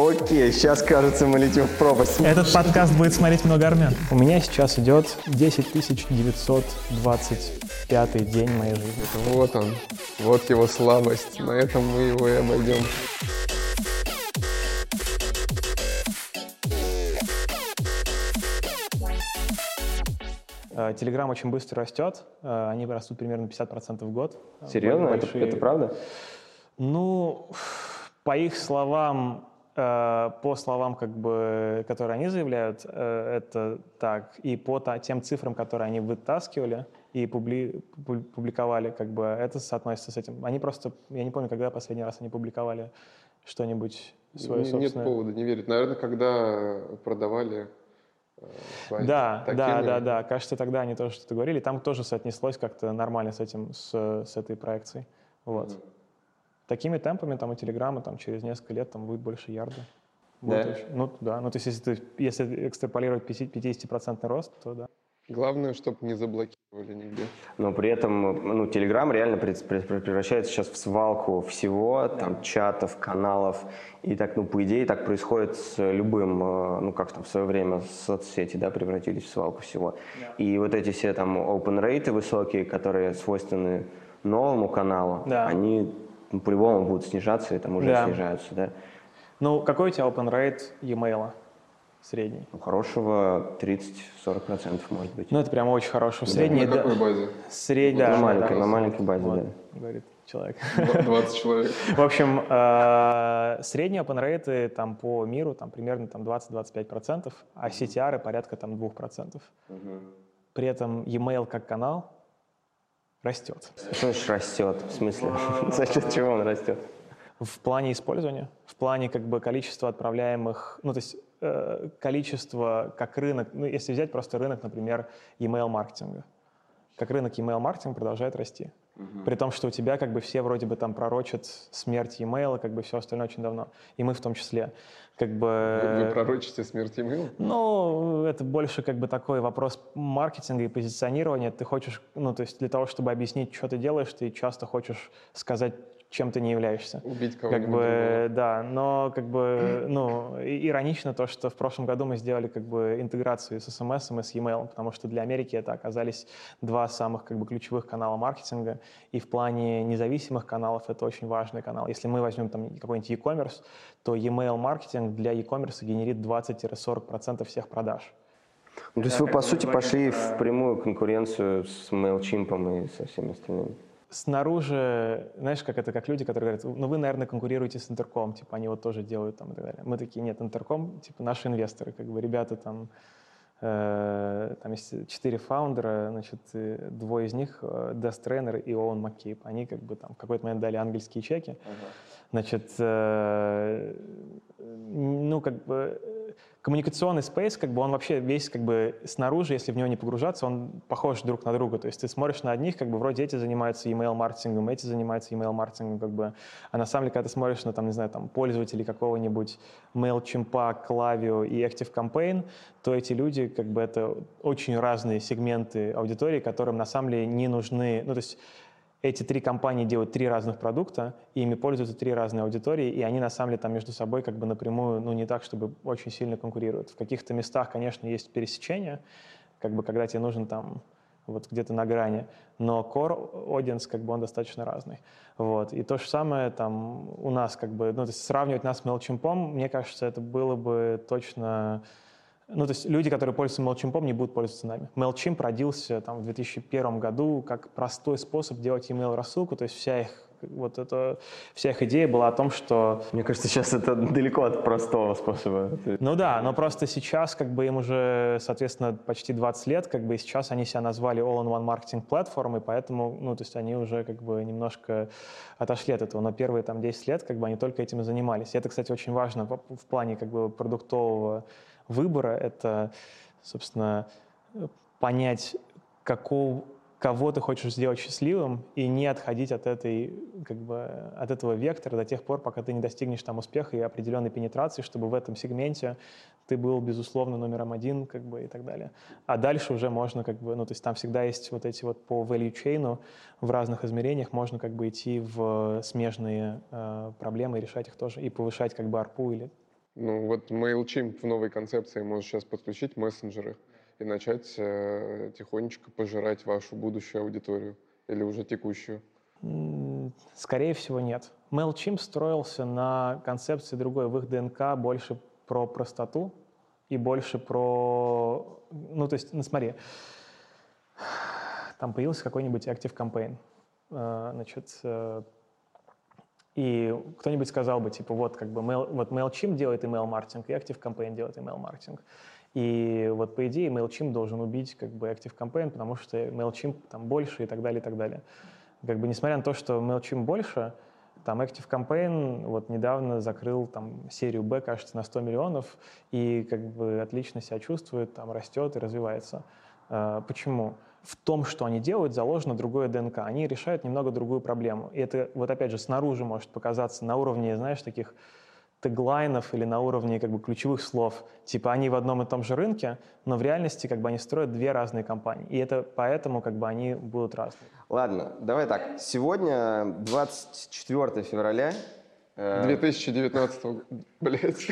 Окей, сейчас, кажется, мы летим в пропасть. Этот подкаст будет смотреть много армян. У меня сейчас идет 10 925 день моей жизни. Вот он, вот его слабость. На этом мы его и обойдем. Телеграм очень быстро растет, э, они растут примерно 50% в год. Серьезно? Большие... Это, это правда? Ну, по их словам, э, по словам, как бы, которые они заявляют, э, это так. И по тем цифрам, которые они вытаскивали и публи, публиковали, как бы, это соотносится с этим. Они просто, я не помню, когда последний раз они публиковали что-нибудь свое Нет собственное. Нет повода не верить. Наверное, когда продавали э, свои да, такими... да, да, да. Кажется, тогда они тоже что-то говорили. Там тоже соотнеслось как-то нормально с этим, с, с этой проекцией. Вот. Mm-hmm. Такими темпами там у Телеграма там, через несколько лет там будет больше ярда. Да? Очень, ну да, ну то есть если, ты, если экстраполировать 50% рост, то да. Главное, чтобы не заблокировали нигде. Но при этом, ну, Telegram реально превращается сейчас в свалку всего, там, чатов, каналов. И так, ну, по идее, так происходит с любым, э, ну, как там в свое время соцсети, да, превратились в свалку всего. Да. И вот эти все там open rate высокие, которые свойственны новому каналу, да. они ну, по-любому будут снижаться и там уже да. снижаются, да? Ну, какой у тебя open rate e-mail средний? У хорошего 30-40% может быть. Ну, это прям очень хороший. Средний, на какой базе? Средний, да. На маленькой, да, на маленькой базе, вот, да. Говорит человек. 20 человек. В общем, э, средние open rate там по миру там примерно там 20-25%, а CTR порядка там 2%. При этом e-mail как канал растет. Что значит растет? В смысле? За счет чего он растет? В плане использования, в плане как бы количества отправляемых, ну то есть э, количество как рынок, ну если взять просто рынок, например, email маркетинга, как рынок email маркетинга продолжает расти. Угу. При том, что у тебя как бы все вроде бы там пророчат смерть e-mail, как бы все остальное очень давно. И мы в том числе. Как бы... Вы, вы пророчите смерть e-mail? Ну, это больше как бы такой вопрос маркетинга и позиционирования. Ты хочешь, ну, то есть для того, чтобы объяснить, что ты делаешь, ты часто хочешь сказать чем ты не являешься. Убить кого-нибудь. Как бы, да, но как бы, ну, иронично то, что в прошлом году мы сделали как бы интеграцию с SMS и с e-mail, потому что для Америки это оказались два самых как бы ключевых канала маркетинга, и в плане независимых каналов это очень важный канал. Если мы возьмем там какой-нибудь e-commerce, то e-mail маркетинг для e-commerce генерит 20-40% всех продаж. Ну, то есть вы, по сути, пошли в прямую конкуренцию с MailChimp и со всеми остальными? Снаружи, знаешь, как это, как люди, которые говорят, ну вы, наверное, конкурируете с Интерком, типа они вот тоже делают там и так далее. Мы такие, нет, Интерком, типа наши инвесторы, как бы ребята там, э, там есть четыре фаундера, значит, двое из них, э, Death Trainer и Оуэн Маккейп, они как бы там в какой-то момент дали ангельские чеки, uh-huh. значит, э, ну как бы коммуникационный спейс, как бы он вообще весь как бы снаружи, если в него не погружаться, он похож друг на друга. То есть ты смотришь на одних, как бы вроде эти занимаются email-маркетингом, эти занимаются email-маркетингом, как бы. А на самом деле, когда ты смотришь на, там, не знаю, там, пользователей какого-нибудь MailChimp, Klaviyo и ActiveCampaign, то эти люди, как бы, это очень разные сегменты аудитории, которым на самом деле не нужны, ну, то есть эти три компании делают три разных продукта, и ими пользуются три разные аудитории, и они на самом деле там между собой как бы напрямую, ну не так, чтобы очень сильно конкурируют. В каких-то местах, конечно, есть пересечение, как бы когда тебе нужен там вот где-то на грани, но core audience, как бы он достаточно разный. Вот. И то же самое там у нас, как бы, ну, то есть сравнивать нас с MailChimp, мне кажется, это было бы точно ну, то есть люди, которые пользуются MailChimp, не будут пользоваться нами. MailChimp родился там, в 2001 году как простой способ делать email рассылку, то есть вся их вот это, вся их идея была о том, что... Мне кажется, сейчас это далеко от простого способа. Ну да, но просто сейчас как бы им уже, соответственно, почти 20 лет, как бы и сейчас они себя назвали All-in-One Marketing Platform, и поэтому, ну, то есть они уже как бы немножко отошли от этого, но первые там 10 лет как бы они только этим и занимались. И это, кстати, очень важно в плане как бы продуктового выбора — это, собственно, понять, какого, кого ты хочешь сделать счастливым, и не отходить от, этой, как бы, от этого вектора до тех пор, пока ты не достигнешь там успеха и определенной пенетрации, чтобы в этом сегменте ты был, безусловно, номером один, как бы, и так далее. А дальше уже можно, как бы, ну, то есть там всегда есть вот эти вот по value chain в разных измерениях можно как бы идти в смежные э, проблемы и решать их тоже, и повышать как бы арпу или Ну вот MailChimp в новой концепции может сейчас подключить мессенджеры и начать э, тихонечко пожирать вашу будущую аудиторию или уже текущую. Скорее всего, нет. MailChimp строился на концепции другой. В их ДНК больше про простоту и больше про... Ну, то есть, ну, смотри, там появился какой-нибудь Active Campaign. Э, значит, э, и кто-нибудь сказал бы, типа, вот как бы mail, вот MailChimp делает email-маркетинг, и Active Campaign делает email-маркетинг. И вот по идее MailChimp должен убить как бы Active Campaign, потому что MailChimp там больше и так далее, и так далее. Как бы несмотря на то, что MailChimp больше, там Active Campaign вот недавно закрыл там серию B, кажется, на 100 миллионов, и как бы отлично себя чувствует, там растет и развивается. Uh, почему? В том, что они делают, заложено другое ДНК. Они решают немного другую проблему. И это вот опять же снаружи может показаться на уровне, знаешь, таких теглайнов или на уровне как бы ключевых слов. Типа они в одном и том же рынке, но в реальности как бы они строят две разные компании. И это поэтому как бы они будут разные. Ладно, давай так. Сегодня 24 февраля. 2019, э, блядь.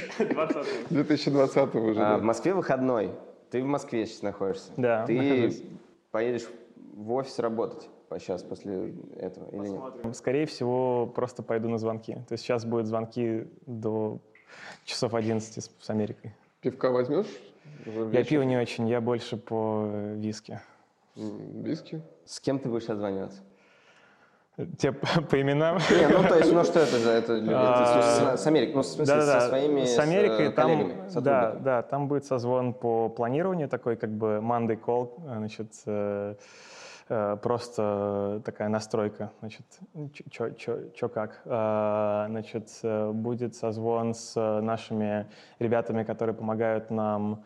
2020 уже. А, в Москве выходной. Ты в Москве сейчас находишься. Да, Ты нахожусь поедешь в офис работать сейчас после этого или нет? Скорее всего, просто пойду на звонки. То есть сейчас будут звонки до часов 11 с, с Америкой. Пивка возьмешь? Я пиво не очень, я больше по э, виски. Виски? С кем ты будешь созваниваться? Те по, именам? Не, ну то есть, ну что это за это, это а, с, с Америкой, ну в смысле да, да, со своими с Америкой, с, там, да, да, там будет созвон по планированию такой, как бы Monday call, значит, э, э, просто такая настройка, значит, что как, э, значит, будет созвон с нашими ребятами, которые помогают нам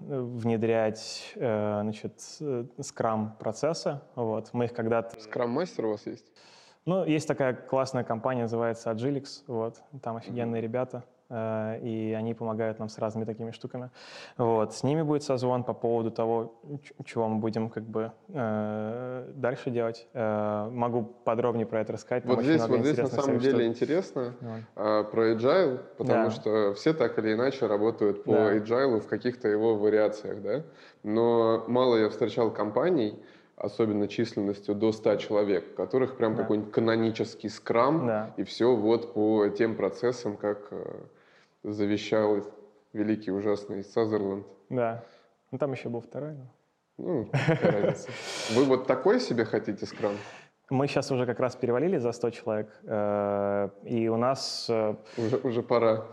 внедрять э, значит, скрам-процессы. Вот. Мы их когда-то... Скрам-мастер у вас есть? Ну, есть такая классная компания, называется Agilix. Вот. Там офигенные mm-hmm. ребята. Э, и они помогают нам с разными такими штуками. Вот. С ними будет созвон по поводу того, чего мы будем как бы э, дальше делать. Э, могу подробнее про это рассказать. Там вот здесь, вот здесь на самом деле штук. интересно да. про agile, потому да. что все так или иначе работают по да. agile в каких-то его вариациях, да. Но мало я встречал компаний, особенно численностью до 100 человек, у которых прям да. какой-нибудь канонический скрам, да. и все вот по тем процессам, как завещал великий ужасный Сазерленд. Да. Ну там еще был второй. Ну, Вы вот такой себе хотите скрам? Мы сейчас уже как раз перевалили за 100 человек, э, и у нас... Э, уже, уже пора.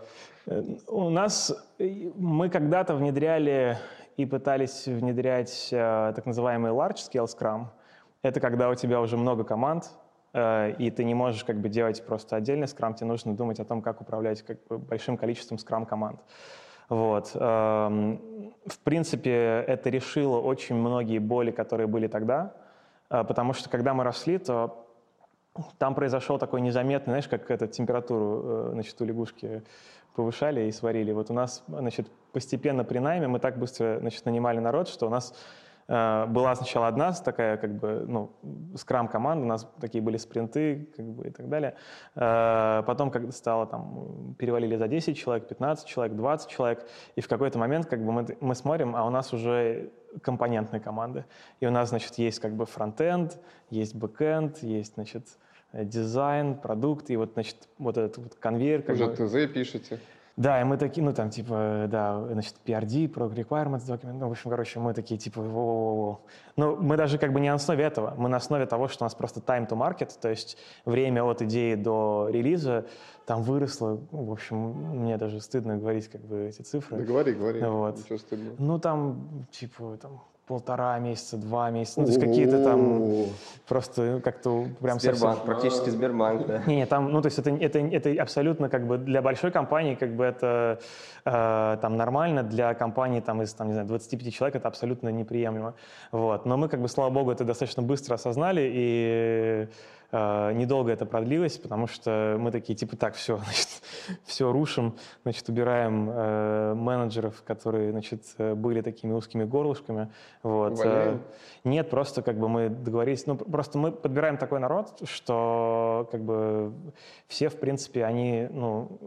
Э, у нас... Мы когда-то внедряли и пытались внедрять так называемый large-scale Scrum. Это когда у тебя уже много команд, и ты не можешь как бы делать просто отдельный скрам, тебе нужно думать о том, как управлять как бы, большим количеством скрам-команд. Вот. Эм, в принципе, это решило очень многие боли, которые были тогда, э, потому что когда мы росли, то там произошел такой незаметный, знаешь, как эту температуру э, значит, у лягушки повышали и сварили. Вот у нас значит, постепенно при найме мы так быстро значит, нанимали народ, что у нас Э, была сначала одна такая, как бы, ну, скрам-команда, у нас такие были спринты, как бы, и так далее. Э, потом, когда стало, там, перевалили за 10 человек, 15 человек, 20 человек, и в какой-то момент, как бы, мы, мы смотрим, а у нас уже компонентные команды. И у нас, значит, есть, как бы, фронтенд, есть бэкенд, есть, значит, дизайн, продукт, и вот, значит, вот этот вот конвейер. Уже бы, ТЗ пишете? Да, и мы такие, ну там типа, да, значит, PRD, Product Requirements Document, ну, в общем, короче, мы такие типа, во -во -во. Ну, мы даже как бы не на основе этого, мы на основе того, что у нас просто time to market, то есть время от идеи до релиза там выросло, ну, в общем, мне даже стыдно говорить как бы эти цифры. Да говори, говори, вот. ничего стыдного. Ну там, типа, там, полтора месяца, два месяца, ну, то есть какие-то там просто как-то прям Сбербанк, совсем... практически Сбербанк, да. Не, не, там, ну, то есть это, это, это абсолютно как бы для большой компании как бы это э, там нормально, для компании там из, там, не знаю, 25 человек это абсолютно неприемлемо, вот. Но мы как бы, слава богу, это достаточно быстро осознали и э, недолго это продлилось, потому что мы такие, типа, так, все, значит, все рушим, значит, убираем э, менеджеров, которые, значит, были такими узкими горлышками. Вот. Э, нет, просто как бы мы договорились, ну, просто мы подбираем такой народ, что как бы все, в принципе, они, ну...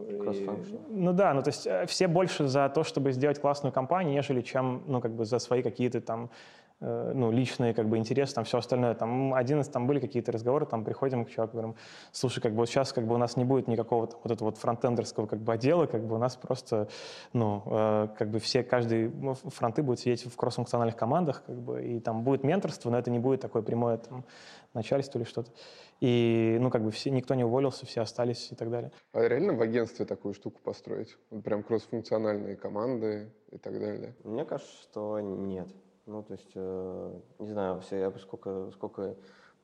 Ну да, ну то есть э, все больше за то, чтобы сделать классную компанию, нежели чем, ну, как бы за свои какие-то там Э, ну, личные как бы интересы, там все остальное. Там один из там были какие-то разговоры, там приходим к человеку, говорим, слушай, как бы вот сейчас как бы у нас не будет никакого там, вот этого вот фронтендерского как бы отдела, как бы у нас просто, ну, э, как бы все, каждый ну, фронты будет сидеть в кросс-функциональных командах, как бы, и там будет менторство, но это не будет такое прямое там начальство или что-то. И, ну, как бы все, никто не уволился, все остались и так далее. А реально в агентстве такую штуку построить? Вот прям кросс-функциональные команды и так далее? Мне кажется, что нет. Ну, то есть, э, не знаю, все, я сколько, сколько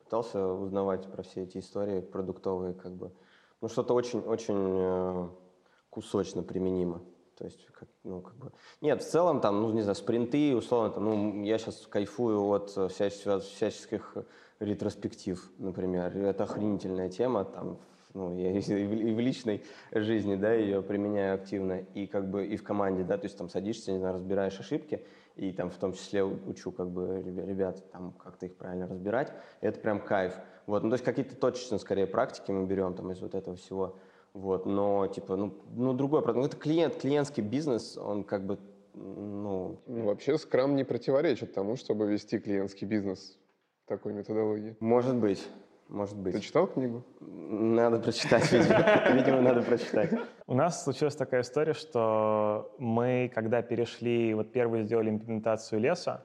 пытался узнавать про все эти истории продуктовые, как бы, ну, что-то очень-очень э, кусочно применимо. То есть, как, ну, как бы... Нет, в целом, там, ну, не знаю, спринты, условно, там, ну, я сейчас кайфую от всяческих, всяческих ретроспектив, например. Это охренительная тема, там, ну, я и в личной жизни, да, ее применяю активно, и как бы и в команде, да, то есть там садишься, не знаю, разбираешь ошибки, и там в том числе учу как бы ребят там как-то их правильно разбирать. И это прям кайф. Вот, ну то есть какие-то точечные скорее практики мы берем там из вот этого всего. Вот, но типа, ну, ну другой продукт, ну, это клиент, клиентский бизнес, он как бы, ну... ну вообще скрам не противоречит тому, чтобы вести клиентский бизнес такой методологии. Может быть. Может быть. Ты читал книгу? Надо прочитать, видимо. Видимо, надо прочитать. У нас случилась такая история, что мы, когда перешли, вот первую сделали имплементацию леса,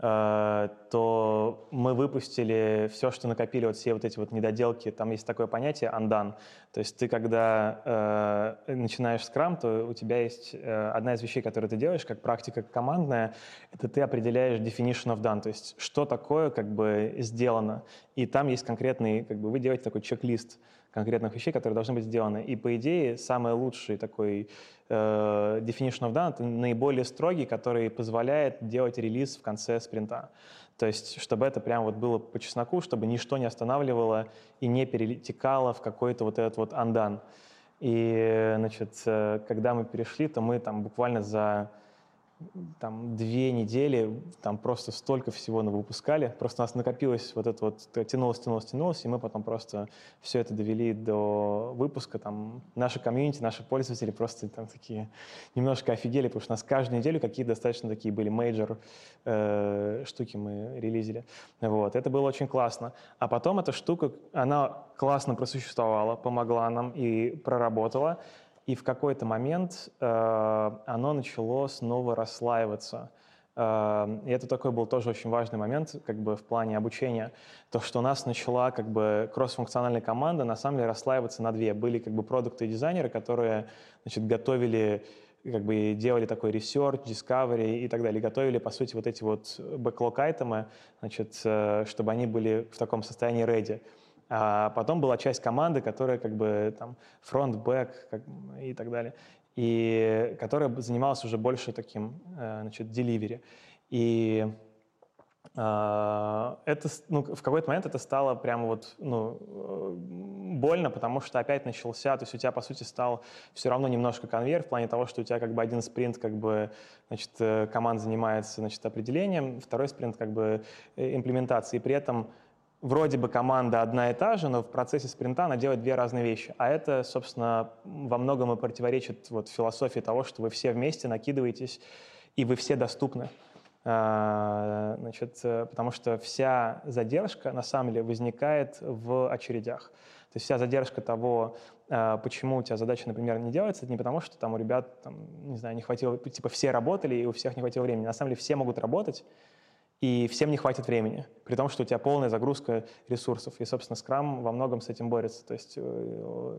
Э, то мы выпустили все, что накопили, вот все вот эти вот недоделки. Там есть такое понятие андан. То есть ты, когда э, начинаешь скрам, то у тебя есть э, одна из вещей, которые ты делаешь, как практика командная, это ты определяешь definition of done, то есть что такое как бы сделано. И там есть конкретный, как бы вы делаете такой чек-лист конкретных вещей, которые должны быть сделаны. И по идее самый лучший такой э, definition of done — наиболее строгий, который позволяет делать релиз в конце спринта. То есть, чтобы это прям вот было по чесноку, чтобы ничто не останавливало и не перетекало в какой-то вот этот вот андан. И, значит, э, когда мы перешли, то мы там буквально за там две недели, там просто столько всего мы выпускали. Просто у нас накопилось вот это вот, тянулось, тянулось, тянулось, и мы потом просто все это довели до выпуска. Там наши комьюнити, наши пользователи просто там такие немножко офигели, потому что у нас каждую неделю какие достаточно такие были major э, штуки мы релизили. Вот, это было очень классно. А потом эта штука, она классно просуществовала, помогла нам и проработала. И в какой-то момент э, оно начало снова расслаиваться. Э, и это такой был тоже очень важный момент как бы в плане обучения. То, что у нас начала как бы кросс-функциональная команда на самом деле расслаиваться на две. Были как бы продукты и дизайнеры, которые значит, готовили как бы делали такой research, discovery и так далее, готовили, по сути, вот эти вот бэклог-айтемы, значит, э, чтобы они были в таком состоянии ready. А потом была часть команды, которая как бы там фронт, бэк и так далее, и которая занималась уже больше таким, э, значит, деливери. И Uh, это, ну, в какой-то момент это стало прямо вот, ну, э, больно, потому что опять начался, то есть у тебя, по сути, стал все равно немножко конвейер в плане того, что у тебя как бы один спринт, как бы, значит, э, команда занимается, значит, определением, второй спринт, как бы, имплементацией, при этом вроде бы команда одна и та же, но в процессе спринта она делает две разные вещи. А это, собственно, во многом и противоречит вот философии того, что вы все вместе накидываетесь, и вы все доступны. А, значит, э, потому что вся задержка на самом деле возникает в очередях. То есть вся задержка того, а, почему у тебя задача, например, не делается, это не потому, что там у ребят, там, не знаю, не хватило, типа все работали и у всех не хватило времени. На самом деле все могут работать, и всем не хватит времени, при том, что у тебя полная загрузка ресурсов. И, собственно, Scrum во многом с этим борется. То есть э,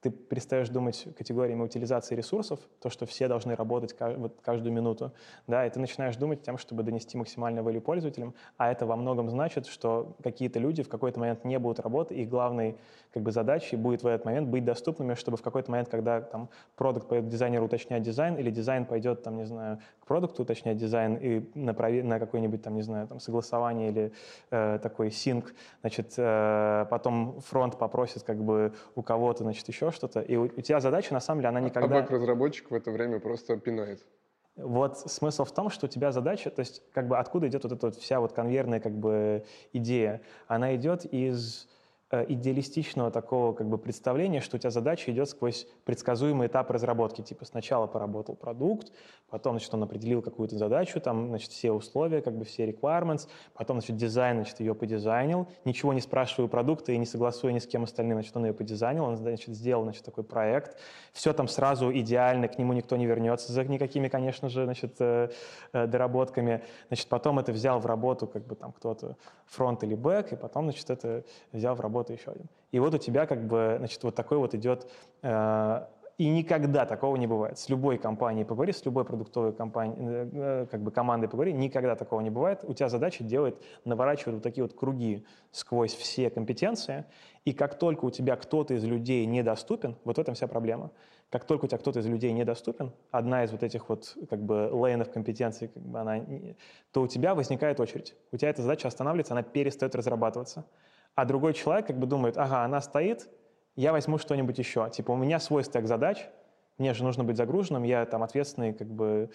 ты перестаешь думать категориями утилизации ресурсов, то, что все должны работать вот каждую минуту, да, и ты начинаешь думать тем, чтобы донести максимальную value пользователям, а это во многом значит, что какие-то люди в какой-то момент не будут работать, их главной как бы, задачей будет в этот момент быть доступными, чтобы в какой-то момент, когда там продукт пойдет дизайнеру уточнять дизайн, или дизайн пойдет, там, не знаю, к продукту уточнять дизайн и на, на какой-нибудь, там, не знаю, там, согласование или э, такой синк, значит, э, потом фронт попросит как бы у кого-то, значит, еще еще что-то, и у, у тебя задача, на самом деле, она никогда... А бэк-разработчик в это время просто пинает. Вот смысл в том, что у тебя задача, то есть как бы откуда идет вот эта вот вся вот конвейерная как бы идея? Она идет из идеалистичного такого как бы представления, что у тебя задача идет сквозь предсказуемый этап разработки. Типа сначала поработал продукт, потом значит, он определил какую-то задачу, там значит, все условия, как бы все requirements, потом значит, дизайн значит, ее подизайнил, ничего не спрашивая у продукта и не согласуя ни с кем остальным, значит, он ее подизайнил, он значит, сделал значит, такой проект. Все там сразу идеально, к нему никто не вернется за никакими, конечно же, значит, э, э, доработками. Значит, потом это взял в работу как бы там кто-то фронт или бэк, и потом значит, это взял в работу работа еще один. И вот у тебя как бы, значит, вот такой вот идет э, и никогда такого не бывает. С любой компанией поговори, с любой продуктовой компанией, э, э, как бы командой поговори, никогда такого не бывает. У тебя задача делать, наворачивать вот такие вот круги сквозь все компетенции, и как только у тебя кто-то из людей недоступен, вот в этом вся проблема. Как только у тебя кто-то из людей недоступен, одна из вот этих вот как бы лейнов компетенций, как бы она, то у тебя возникает очередь. У тебя эта задача останавливается, она перестает разрабатываться а другой человек как бы думает, ага, она стоит, я возьму что-нибудь еще. Типа у меня свой стек задач, мне же нужно быть загруженным, я там ответственный как бы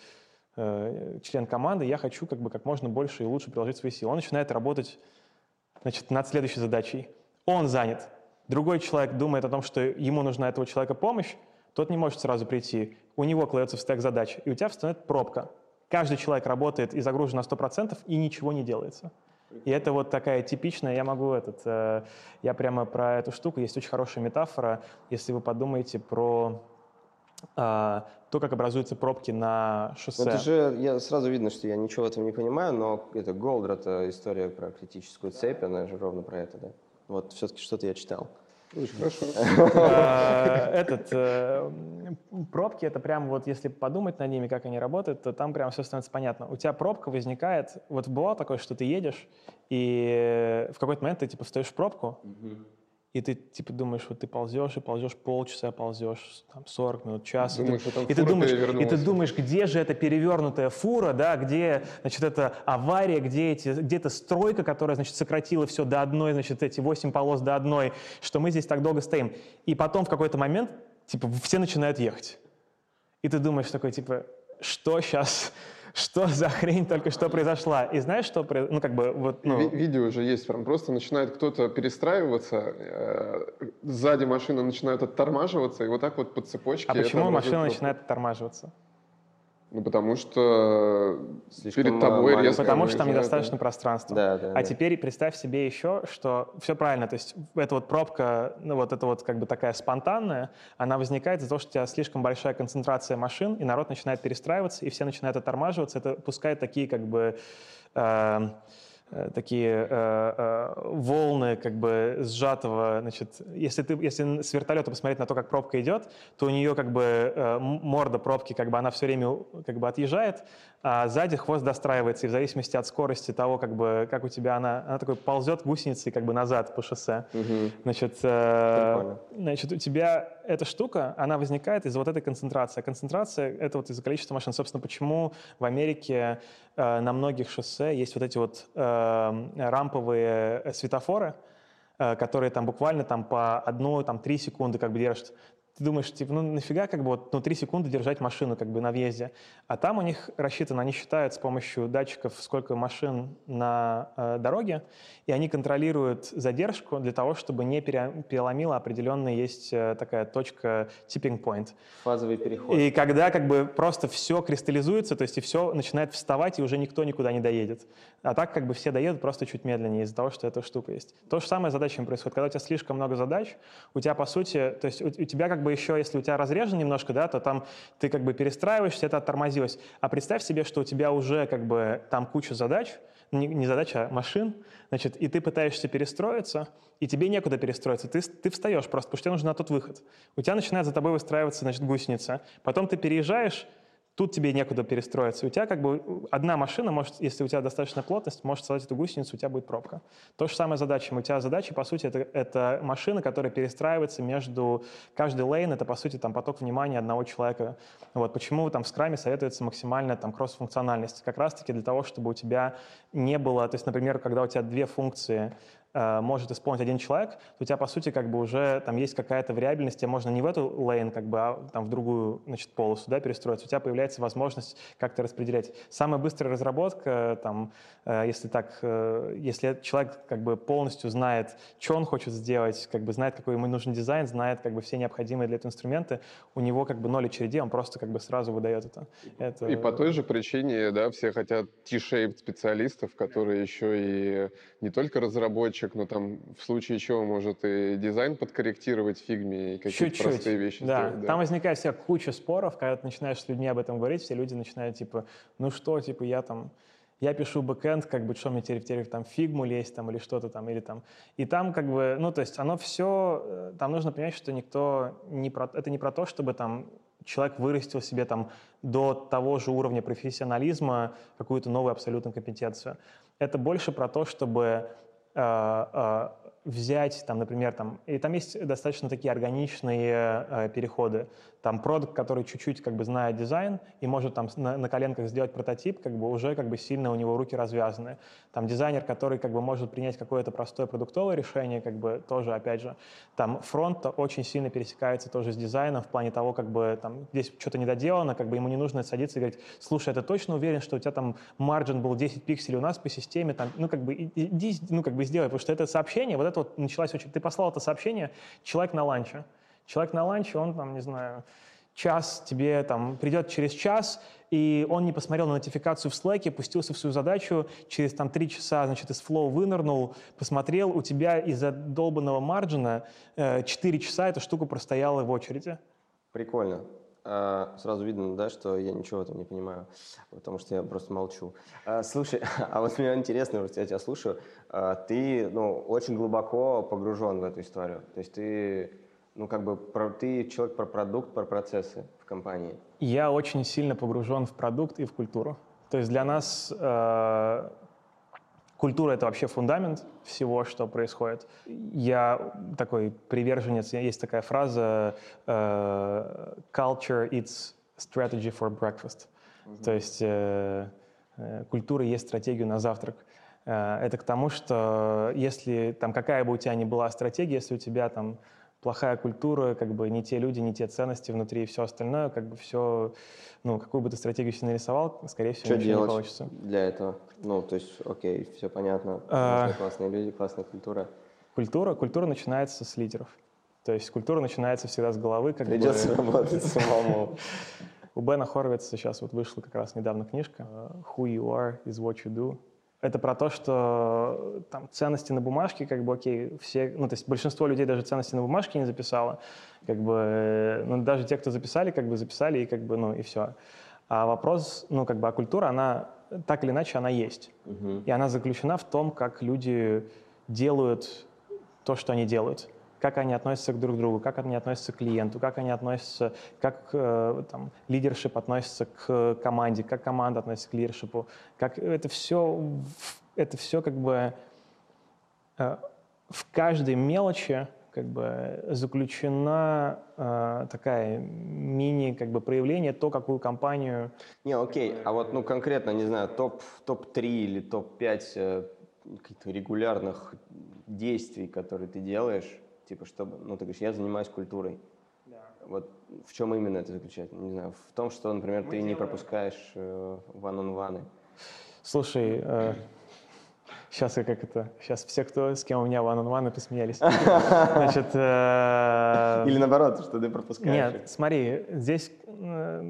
э, член команды, я хочу как бы как можно больше и лучше приложить свои силы. Он начинает работать значит, над следующей задачей. Он занят. Другой человек думает о том, что ему нужна этого человека помощь, тот не может сразу прийти. У него кладется в стек задач, и у тебя встанет пробка. Каждый человек работает и загружен на 100%, и ничего не делается. И это вот такая типичная, я могу этот, э, я прямо про эту штуку, есть очень хорошая метафора, если вы подумаете про э, то, как образуются пробки на шоссе. Это же, я сразу видно, что я ничего в этом не понимаю, но это Голдер, это история про критическую цепь, она же ровно про это, да? Вот все-таки что-то я читал. Очень хорошо. А, этот, э, пробки, это прям вот, если подумать над ними, как они работают, то там прям все становится понятно. У тебя пробка возникает, вот бывало такое, что ты едешь, и в какой-то момент ты типа встаешь в пробку, и ты типа думаешь, вот ты ползешь и ползешь полчаса, ползешь там 40 минут, час. Думаешь, и ты, и ты думаешь, и ты думаешь, где же эта перевернутая фура, да, где, значит, эта авария, где эти, где эта стройка, которая, значит, сократила все до одной, значит, эти 8 полос до одной, что мы здесь так долго стоим. И потом в какой-то момент, типа, все начинают ехать. И ты думаешь такой, типа, что сейчас? Что за хрень только что произошла. И знаешь, что... Ну, как бы, вот, ну... Ви- видео уже есть, прям просто начинает кто-то перестраиваться, э, сзади машина начинает оттормаживаться, и вот так вот по цепочке... А почему машина начинает оттормаживаться? Ну, потому что Слишком перед тобой резко... Потому что там недостаточно пространства. Да, да, а да. теперь представь себе еще, что все правильно, то есть эта вот пробка, ну вот эта вот как бы такая спонтанная, она возникает из-за того, что у тебя слишком большая концентрация машин, и народ начинает перестраиваться, и все начинают оттормаживаться. Это пускает такие как бы... Э, Э, такие э, э, волны как бы сжатого, значит, если ты, если с вертолета посмотреть на то, как пробка идет, то у нее как бы э, морда пробки, как бы она все время как бы отъезжает, а сзади хвост достраивается, и в зависимости от скорости того, как бы, как у тебя она, она такой ползет гусеницей как бы назад по шоссе. Угу. Значит, э, значит, у тебя эта штука, она возникает из-за вот этой концентрации. А концентрация — это вот из-за количества машин. Собственно, почему в Америке э, на многих шоссе есть вот эти вот э, рамповые светофоры, э, которые там буквально там по одной, там три секунды как бы держат ты думаешь, типа, ну нафига как бы вот ну, 3 секунды держать машину как бы на въезде. А там у них рассчитано, они считают с помощью датчиков, сколько машин на э, дороге, и они контролируют задержку для того, чтобы не переломила определенная есть э, такая точка tipping point. Фазовый переход. И когда как бы просто все кристаллизуется, то есть и все начинает вставать, и уже никто никуда не доедет. А так как бы все доедут просто чуть медленнее из-за того, что эта штука есть. То же самое с задачами происходит. Когда у тебя слишком много задач, у тебя по сути, то есть у, у тебя как бы еще, если у тебя разрежено немножко, да, то там ты как бы перестраиваешься, это оттормозилось. А представь себе, что у тебя уже как бы там куча задач, не, не задача, а машин, значит, и ты пытаешься перестроиться, и тебе некуда перестроиться. Ты, ты встаешь просто, потому что тебе нужен на тот выход. У тебя начинает за тобой выстраиваться, значит, гусеница. Потом ты переезжаешь, тут тебе некуда перестроиться. У тебя как бы одна машина может, если у тебя достаточная плотность, может создать эту гусеницу, у тебя будет пробка. То же самое задача. У тебя задача, по сути, это, это машина, которая перестраивается между... Каждый лейн — это, по сути, там поток внимания одного человека. Вот почему там в скраме советуется максимальная там кросс-функциональность. Как раз-таки для того, чтобы у тебя не было... То есть, например, когда у тебя две функции Э, может исполнить один человек, то у тебя, по сути, как бы уже там есть какая-то вариабельность, тебе можно не в эту лейн, как бы, а там в другую, значит, полосу, да, перестроиться. У тебя появляется возможность как-то распределять. Самая быстрая разработка, там, э, если так, э, если человек как бы полностью знает, что он хочет сделать, как бы знает, какой ему нужен дизайн, знает как бы все необходимые для этого инструменты, у него как бы ноль очередей, он просто как бы сразу выдает это. это... И по той же причине, да, все хотят T-shaped специалистов, которые еще и не только разработчики, разработчик, но там в случае чего может и дизайн подкорректировать в Figma, и какие-то простые вещи да. сделать. Да. Там возникает вся куча споров, когда ты начинаешь с людьми об этом говорить, все люди начинают типа, ну что, типа я там я пишу бэкенд, как бы, что мне теперь, теперь там в Figma лезть там или что-то там, или там. И там как бы, ну, то есть оно все, э, там нужно понять, что никто не про, это не про то, чтобы там человек вырастил себе там до того же уровня профессионализма какую-то новую абсолютную компетенцию. Это больше про то, чтобы взять, там, например, там, и там есть достаточно такие органичные э, переходы. Там продукт, который чуть-чуть как бы знает дизайн и может там на, на коленках сделать прототип, как бы уже как бы сильно у него руки развязаны. Там дизайнер, который как бы может принять какое-то простое продуктовое решение, как бы тоже, опять же, там фронт очень сильно пересекается тоже с дизайном в плане того, как бы там здесь что-то недоделано, как бы ему не нужно садиться и говорить, слушай, а ты точно уверен, что у тебя там маржин был 10 пикселей у нас по системе, там, ну как бы иди, ну как бы сделай, потому что это сообщение, вот это вот началось очень, ты послал это сообщение, человек на ланче, Человек на ланче, он там, не знаю, час тебе там придет через час, и он не посмотрел на нотификацию в Slack, пустился в свою задачу, через там три часа, значит, из Flow вынырнул, посмотрел, у тебя из-за долбанного марджина э, 4 часа эта штука простояла в очереди. Прикольно. А, сразу видно, да, что я ничего в этом не понимаю, потому что я просто молчу. А, слушай, а вот мне интересно, вот я тебя слушаю, а, ты, ну, очень глубоко погружен в эту историю. То есть ты ну, как бы про, ты человек про продукт, про процессы в компании. Я очень сильно погружен в продукт и в культуру. То есть для нас э, культура — это вообще фундамент всего, что происходит. Я такой приверженец, есть такая фраза э, «culture eats strategy for breakfast». Mm-hmm. То есть э, э, культура есть стратегию на завтрак. Э, это к тому, что если там какая бы у тебя ни была стратегия, если у тебя там плохая культура, как бы не те люди, не те ценности внутри и все остальное, как бы все, ну, какую бы ты стратегию себе нарисовал, скорее всего, Что ничего делать не получится. для этого? Ну, то есть, окей, все понятно, а... классные люди, классная культура. Культура, культура начинается с лидеров. То есть культура начинается всегда с головы. Как Придется бы... работать самому. У Бена Хорвица сейчас вот вышла как раз недавно книжка «Who you are is what you do». Это про то, что там ценности на бумажке, как бы, окей, все, ну, то есть большинство людей даже ценности на бумажке не записало, как бы, э, ну, даже те, кто записали, как бы записали, и как бы, ну, и все. А вопрос, ну, как бы, а культура, она, так или иначе, она есть. Uh-huh. И она заключена в том, как люди делают то, что они делают как они относятся к друг другу, как они относятся к клиенту, как они относятся, как э, там, лидершип относится к команде, как команда относится к лидершипу, как это все, это все как бы э, в каждой мелочи как бы заключена э, такая мини как бы проявление то, какую компанию. Не, окей, а вот ну конкретно не знаю топ топ три или топ пять э, каких-то регулярных действий, которые ты делаешь Типа, чтобы, ну, ты говоришь, я занимаюсь культурой. Да. Вот в чем именно это заключается? Не знаю, в том, что, например, Мы ты делаем... не пропускаешь э, one-on-one. Слушай, э, сейчас я как это, сейчас все, кто с кем у меня one-on-one, посмеялись. Значит, э, Или наоборот, что ты пропускаешь. Нет, смотри, здесь э,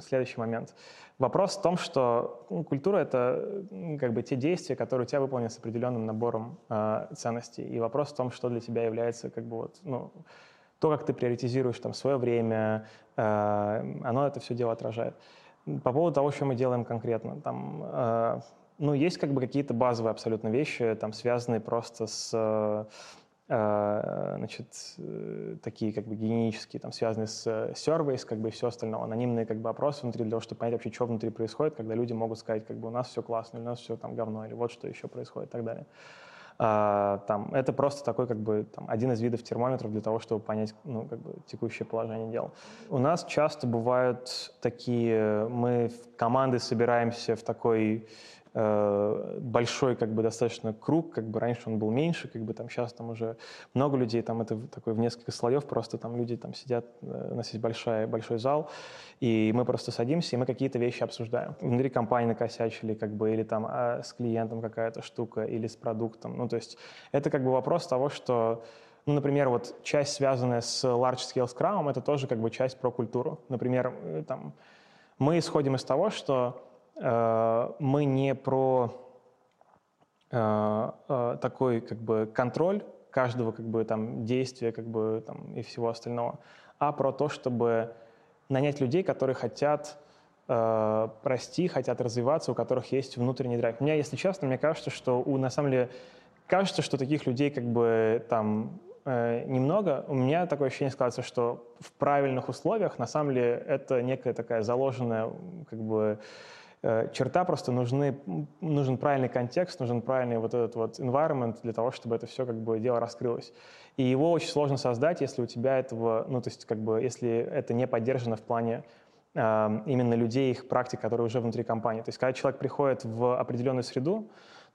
следующий момент. Вопрос в том, что ну, культура — это как бы те действия, которые у тебя выполнены с определенным набором э, ценностей. И вопрос в том, что для тебя является как бы вот, ну, то, как ты приоритизируешь там свое время, э, оно это все дело отражает. По поводу того, что мы делаем конкретно. Там, э, ну, есть как бы какие-то базовые абсолютно вещи, там, связанные просто с значит, такие как бы гигиенические, там, связанные с surveys, как бы и все остальное, анонимные как бы опросы внутри для того, чтобы понять вообще, что внутри происходит, когда люди могут сказать, как бы у нас все классно, или у нас все там говно, или вот что еще происходит и так далее. А, там, это просто такой как бы там, один из видов термометров для того, чтобы понять ну, как бы, текущее положение дел. У нас часто бывают такие, мы команды собираемся в такой Э, большой как бы достаточно круг, как бы раньше он был меньше, как бы там сейчас там уже много людей, там это такой в несколько слоев, просто там люди там сидят, э, у нас есть большой, большой зал, и мы просто садимся, и мы какие-то вещи обсуждаем. Внутри компании накосячили, как бы, или там а, с клиентом какая-то штука, или с продуктом. Ну, то есть это как бы вопрос того, что ну, например, вот часть, связанная с large scale scrum, это тоже как бы часть про культуру. Например, э, там, мы исходим из того, что Э, мы не про э, э, такой как бы контроль каждого как бы там действия как бы там и всего остального, а про то, чтобы нанять людей, которые хотят э, расти, хотят развиваться, у которых есть внутренний драйв. У меня, если честно, мне кажется, что у на самом деле кажется, что таких людей как бы там э, немного. У меня такое ощущение складывается, что в правильных условиях на самом деле это некая такая заложенная как бы Э, черта просто нужны, нужен правильный контекст, нужен правильный вот этот вот environment для того, чтобы это все как бы дело раскрылось. И его очень сложно создать, если у тебя этого, ну то есть как бы если это не поддержано в плане э, именно людей, их практик, которые уже внутри компании. То есть когда человек приходит в определенную среду,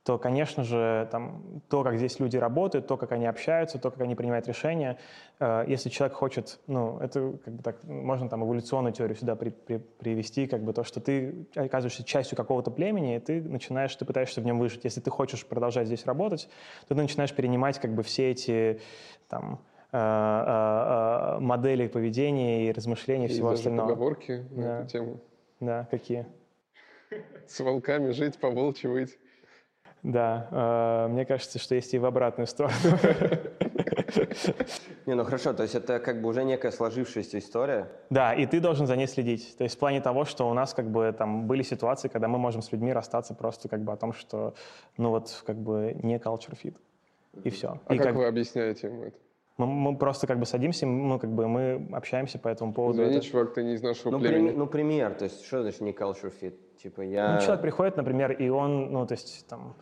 то, конечно же, там, то, как здесь люди работают, то, как они общаются, то, как они принимают решения, э, если человек хочет, ну, это как бы так, можно там эволюционную теорию сюда при, при, привести, как бы то, что ты оказываешься частью какого-то племени, и ты начинаешь, ты пытаешься в нем выжить. Если ты хочешь продолжать здесь работать, то ты начинаешь перенимать как бы все эти там, э, э, модели поведения и размышления и всего даже остального. поговорки на да. эту тему. Да, какие? С волками жить, по волчьи выть. Да, э, мне кажется, что есть и в обратную сторону. Не, ну хорошо, то есть это как бы уже некая сложившаяся история. Да, и ты должен за ней следить. То есть в плане того, что у нас как бы там были ситуации, когда мы можем с людьми расстаться просто как бы о том, что ну вот как бы не culture fit. И все. А и как, как вы объясняете ему это? Мы, мы просто как бы садимся, мы как бы мы общаемся по этому поводу. Извини, это... чувак, ты не из нашего ну, племени. При, ну, пример, то есть что значит не culture fit? Типа я... Ну, человек приходит, например, и он, ну, то есть, там,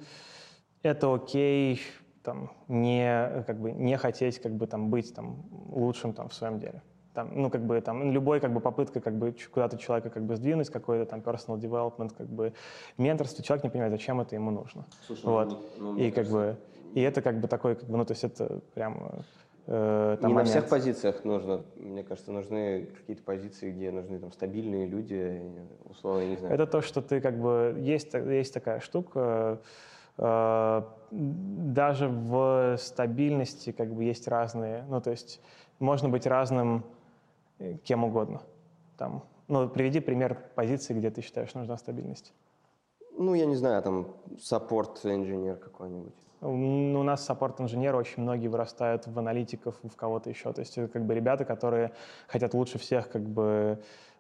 это окей, там, не, как бы, не хотеть, как бы, там, быть, там, лучшим, там, в своем деле. Там, ну, как бы, там, любой, как бы, попытка, как бы, куда-то человека, как бы, сдвинуть, какой-то, там, personal development, как бы, менторство, человек не понимает, зачем это ему нужно. Слушай, вот. ну, ну, и, как кажется... бы, и это, как бы, такой, как бы, ну, то есть, это прям э, там, не момент. на всех позициях нужно, мне кажется, нужны какие-то позиции, где нужны там стабильные люди, условно, не знаю. Это то, что ты как бы есть есть такая штука. Э, даже в стабильности как бы есть разные, ну то есть можно быть разным э, кем угодно. Там, ну приведи пример позиции, где ты считаешь нужна стабильность. Ну я не знаю, там саппорт инженер какой-нибудь. У нас саппорт-инженеры очень многие вырастают в аналитиков, в кого-то еще. То есть это как бы ребята, которые хотят лучше всех как бы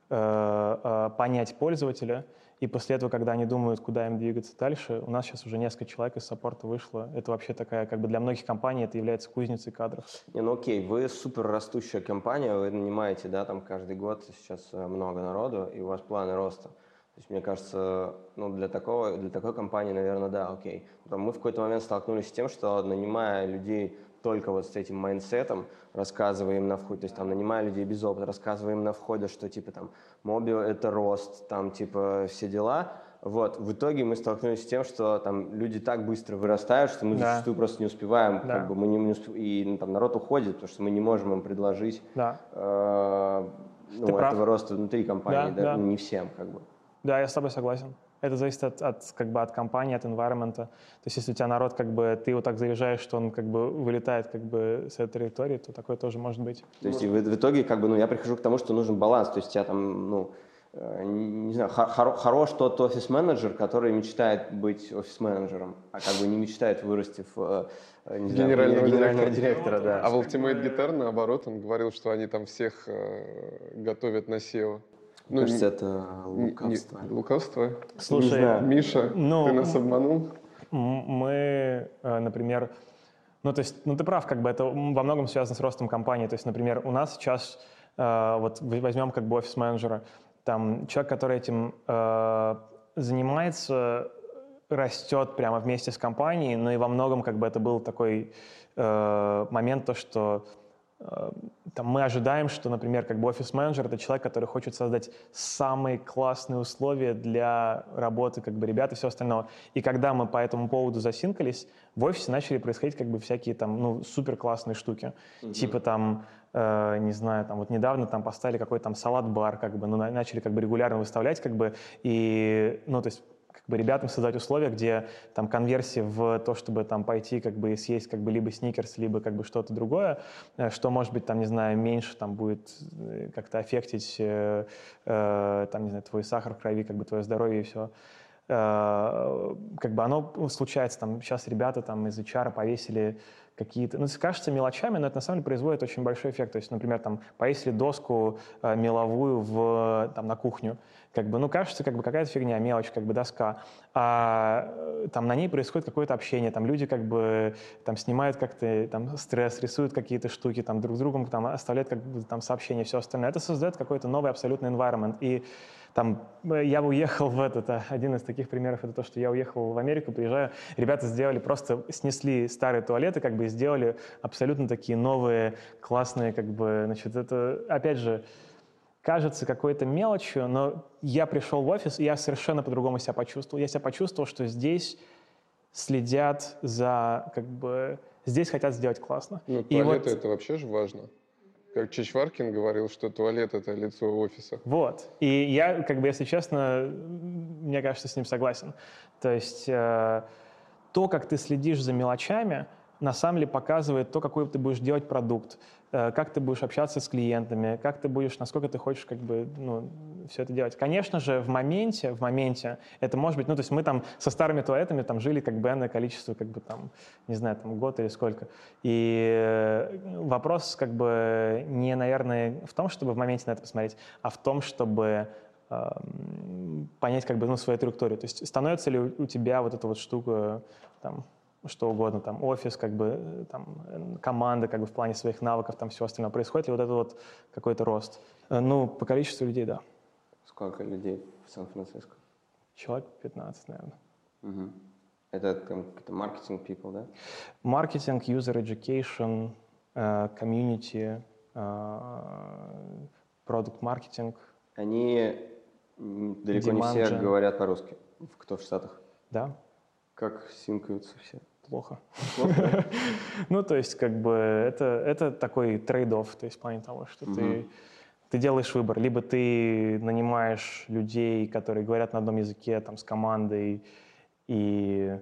э, э, понять пользователя, и после этого, когда они думают, куда им двигаться дальше, у нас сейчас уже несколько человек из саппорта вышло. Это вообще такая, как бы для многих компаний это является кузницей кадров. Не, ну окей, вы супер растущая компания, вы нанимаете, да, там каждый год сейчас э, много народу, и у вас планы роста. То есть, мне кажется, ну, для, такого, для такой компании, наверное, да, окей. Там мы в какой-то момент столкнулись с тем, что нанимая людей только вот с этим mindset ом, рассказывая им на входе, то есть там нанимая людей без опыта, рассказывая им на входе, что типа там мобил — это рост, там типа все дела, вот, в итоге мы столкнулись с тем, что там люди так быстро вырастают, что мы да. зачастую просто не успеваем, да. как бы мы не, не усп... и ну, там народ уходит, потому что мы не можем им предложить да. э, ну, этого прав. роста внутри компании, да, да, да. не всем, как бы. Да, я с тобой согласен. Это зависит от, от, как бы, от компании, от environment. То есть если у тебя народ, как бы, ты его так заряжаешь, что он как бы вылетает как бы, с этой территории, то такое тоже может быть. То есть и в, в итоге как бы, ну, я прихожу к тому, что нужен баланс. То есть у тебя там, ну, э, не знаю, хор- хорош тот офис-менеджер, который мечтает быть офис-менеджером, а как бы не мечтает вырасти в э, не генерального, знаю, генерального директора. да. А в Ultimate Guitar, наоборот, он говорил, что они там всех э, готовят на SEO. Ну, кажется, это лукавство. Не, лукавство? Слушай, Миша, ну, ты нас обманул? Мы, э, например, ну, то есть, ну, ты прав, как бы это во многом связано с ростом компании. То есть, например, у нас сейчас, э, вот возьмем как бы офис-менеджера, там человек, который этим э, занимается, растет прямо вместе с компанией, но и во многом как бы это был такой э, момент, то, что там, мы ожидаем, что, например, как бы офис-менеджер — это человек, который хочет создать самые классные условия для работы как бы ребят и все остальное. И когда мы по этому поводу засинкались, в офисе начали происходить как бы всякие там, ну, супер классные штуки. Mm-hmm. Типа там, э, не знаю, там вот недавно там поставили какой-то там салат-бар, как бы, ну, начали как бы регулярно выставлять, как бы, и, ну, то есть как бы ребятам создать условия, где там конверсия в то, чтобы там пойти как бы съесть как бы либо сникерс, либо как бы что-то другое, э, что может быть там, не знаю, меньше там будет э, как-то аффектить э, э, там, не знаю, твой сахар в крови, как бы твое здоровье и все. Э, как бы оно случается, там сейчас ребята там из HR повесили какие-то, ну, кажется мелочами, но это на самом деле производит очень большой эффект. То есть, например, там повесили доску э, меловую в, там, на кухню, как бы, ну, кажется, как бы какая-то фигня, мелочь, как бы доска, а э, там на ней происходит какое-то общение, там люди как бы там снимают как-то там стресс, рисуют какие-то штуки, там друг с другом там оставляют как бы там сообщения, все остальное. Это создает какой-то новый абсолютный environment. И там э, я уехал в этот, э, один из таких примеров это то, что я уехал в Америку, приезжаю, ребята сделали, просто снесли старые туалеты, как бы и сделали абсолютно такие новые, классные, как бы, значит, это, опять же, кажется какой-то мелочью, но я пришел в офис, и я совершенно по-другому себя почувствовал. Я себя почувствовал, что здесь следят за, как бы, здесь хотят сделать классно. Ну, и туалеты вот... это вообще же важно. Как Чичваркин говорил, что туалет — это лицо офиса. Вот. И я, как бы, если честно, мне кажется, с ним согласен. То есть э, то, как ты следишь за мелочами — на самом деле показывает то, какой ты будешь делать продукт, как ты будешь общаться с клиентами, как ты будешь, насколько ты хочешь как бы, ну, все это делать. Конечно же, в моменте, в моменте это может быть, ну, то есть мы там со старыми туалетами там жили как бы энное количество, как бы там, не знаю, там год или сколько. И э, вопрос как бы не, наверное, в том, чтобы в моменте на это посмотреть, а в том, чтобы эм, понять как бы ну, свою траекторию. То есть становится ли у тебя вот эта вот штука там что угодно, там офис, как бы э, там э, команда, как бы в плане своих навыков, там все остальное происходит, и вот это вот какой-то рост. Э, ну, по количеству людей, да. Сколько людей в Сан-Франциско? Человек 15, наверное. Угу. Это какой-то маркетинг people, да? Маркетинг, user education, community, product маркетинг. Они далеко не все говорят по-русски, кто в Штатах. Да. Как sync аются все? Плохо. ну, то есть, как бы, это, это такой trade-off, то есть, в плане того, что ты, ты делаешь выбор. Либо ты нанимаешь людей, которые говорят на одном языке, там, с командой, и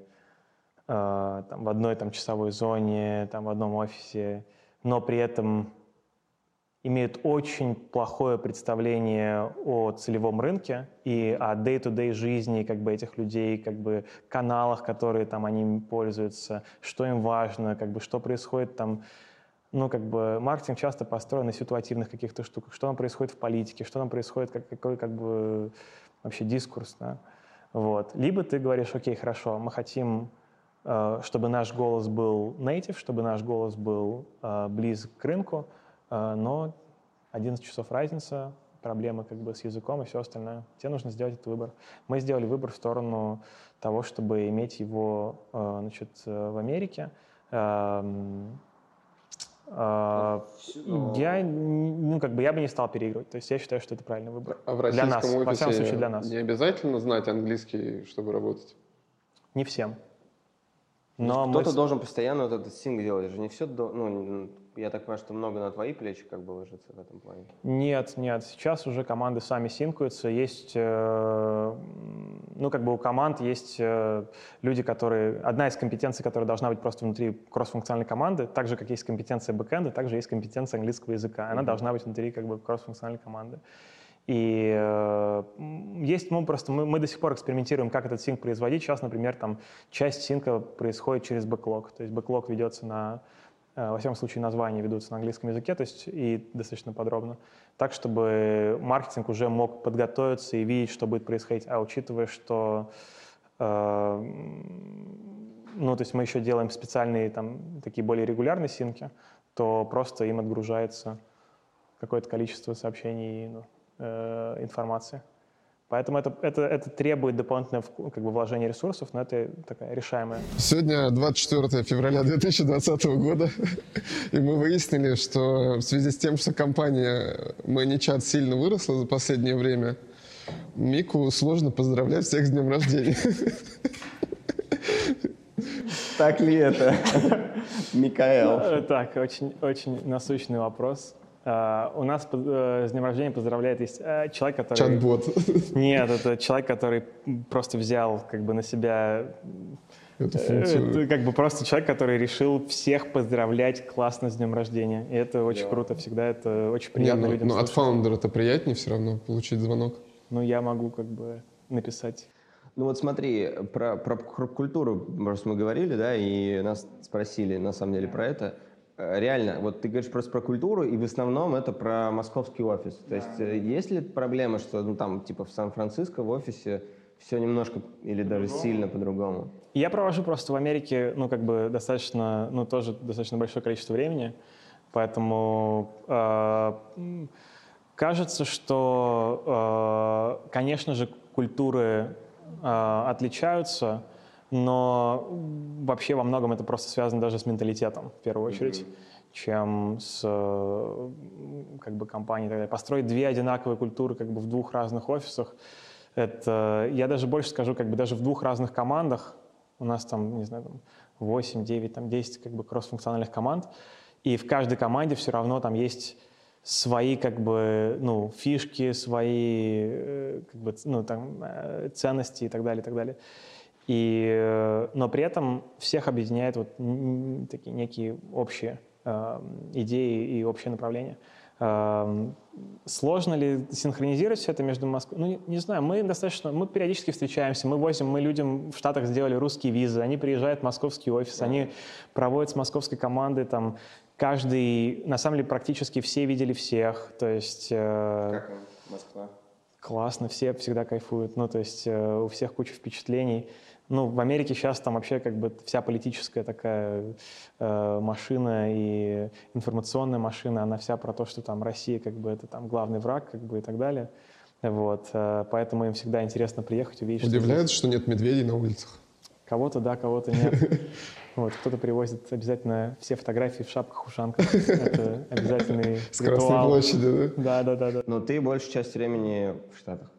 э, там, в одной там, часовой зоне, там, в одном офисе, но при этом имеют очень плохое представление о целевом рынке и о day-to-day жизни как бы этих людей, как бы каналах, которые там они пользуются, что им важно, как бы что происходит там. Ну, как бы маркетинг часто построен на ситуативных каких-то штуках. Что там происходит в политике, что там происходит, как, какой как бы вообще дискурс, да? Вот. Либо ты говоришь, окей, хорошо, мы хотим э, чтобы наш голос был native, чтобы наш голос был э, близок к рынку, но 11 часов разница, проблемы как бы с языком и все остальное. Тебе нужно сделать этот выбор. Мы сделали выбор в сторону того, чтобы иметь его а, значит, в Америке. Я, ну, как бы я бы не стал переигрывать. То есть я считаю, что это правильный выбор. А в для нас, офисе во всяком случае для нас. Не обязательно знать английский, чтобы работать? Не всем. Но Кто-то мы... должен постоянно вот этот синг делать. Это же не все, ну, я так понимаю, что много на твои плечи как бы ложится в этом плане. Нет, нет. Сейчас уже команды сами синкуются. Есть, э, ну, как бы у команд есть э, люди, которые... Одна из компетенций, которая должна быть просто внутри кроссфункциональной команды, так же, как есть компетенция бэкэнда, также есть компетенция английского языка. Она mm-hmm. должна быть внутри как бы кроссфункциональной команды. И э, есть, мы просто, мы, мы до сих пор экспериментируем, как этот синк производить. Сейчас, например, там часть синка происходит через бэклог. То есть бэклог ведется на во всяком случае, названия ведутся на английском языке, то есть и достаточно подробно, так, чтобы маркетинг уже мог подготовиться и видеть, что будет происходить. А учитывая, что э, ну, то есть мы еще делаем специальные там такие более регулярные синки, то просто им отгружается какое-то количество сообщений и ну, э, информации. Поэтому это, это, это требует дополнительного как бы, вложения ресурсов, но это такая решаемая. Сегодня 24 февраля 2020 года, и мы выяснили, что в связи с тем, что компания ManyChat сильно выросла за последнее время, Мику сложно поздравлять всех с днем рождения. Так ли это, Микаэл? Э, так, очень, очень насущный вопрос. Uh, у нас uh, с днем рождения поздравляет есть uh, человек, который... Чат-бот. Нет, это человек, который просто взял как бы на себя... Эту функцию. Это как бы просто человек, который решил всех поздравлять классно с днем рождения. И это очень yeah. круто всегда, это очень приятно Не, ну, людям Но от фаундера это приятнее все равно получить звонок. Ну, я могу как бы написать. Ну вот смотри, про, про культуру просто мы говорили, да, и нас спросили на самом деле про это. Э, реально, вот ты говоришь просто про культуру, и в основном это про московский офис. То есть э, есть ли проблема, что ну, там типа в Сан-Франциско в офисе все немножко или даже по сильно по-другому? Я провожу просто в Америке, ну как бы достаточно, ну тоже достаточно большое количество времени, поэтому э, кажется, что, э, конечно же, культуры э, отличаются, но вообще во многом это просто связано даже с менталитетом, в первую очередь, mm-hmm. чем с как бы, компанией. так далее. Построить две одинаковые культуры как бы в двух разных офисах, это, я даже больше скажу, как бы даже в двух разных командах, у нас там, не знаю, там 8, 9, там 10 как бы кроссфункциональных команд, и в каждой команде все равно там есть свои как бы ну фишки, свои э, как бы ну там э, ценности и так далее, и так далее. И, э, но при этом всех объединяет вот такие некие общие э, идеи и общее направление. Э, сложно ли синхронизировать все это между Москвой? Ну, не, не знаю, мы достаточно, мы периодически встречаемся, мы возим, мы людям в Штатах сделали русские визы, они приезжают в московский офис, они проводят с московской командой там каждый, на самом деле практически все видели всех, то есть... Э, как Москва? Классно, все всегда кайфуют, ну, то есть э, у всех куча впечатлений. Ну, в Америке сейчас там вообще как бы вся политическая такая э, машина и информационная машина, она вся про то, что там Россия как бы это там главный враг, как бы и так далее. Вот, э, поэтому им всегда интересно приехать, увидеть. Удивляет, что, что нет медведей на улицах. Кого-то да, кого-то нет. Вот, кто-то привозит обязательно все фотографии в шапках, ушанках. Это обязательный С Красной площади, да? Да, да, да. да. Но ты большую часть времени в Штатах.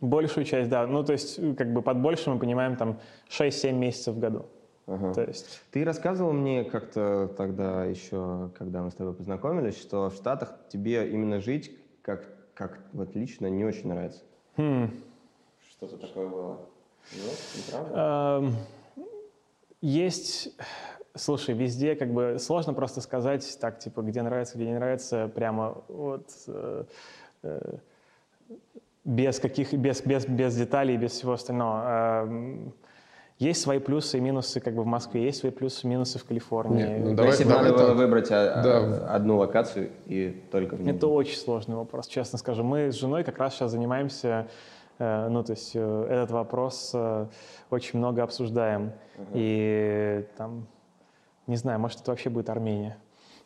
Большую часть, да. Ну, то есть, как бы под большим мы понимаем там 6-7 месяцев в году. Ага. То есть... Ты рассказывал мне как-то тогда еще, когда мы с тобой познакомились, что в Штатах тебе именно жить как, как вот лично не очень нравится. Хм. Что-то такое было. Нет, неправда? Есть, слушай, везде как бы сложно просто сказать так, типа, где нравится, где не нравится, прямо вот э, э, без каких, без, без, без деталей, без всего остального. Э, есть свои плюсы и минусы как бы в Москве, есть свои плюсы и минусы в Калифорнии. Нет, ну, давай, Если бы надо было выбрать а, да. одну локацию и только в ней. Это очень сложный вопрос, честно скажу. Мы с женой как раз сейчас занимаемся Э, ну, то есть э, этот вопрос э, очень много обсуждаем. Uh-huh. И там, не знаю, может, это вообще будет Армения.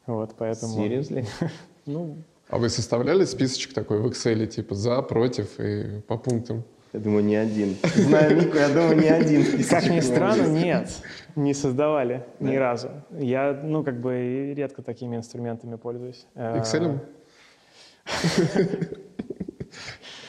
Вот, поэтому... Seriously? ну... А вы составляли списочек такой в Excel, типа за, против и по пунктам? Я думаю, не один. Знаю Мику, я думаю, не один. Как ни странно, нет, не создавали ни разу. Я, ну, как бы редко такими инструментами пользуюсь. Excel?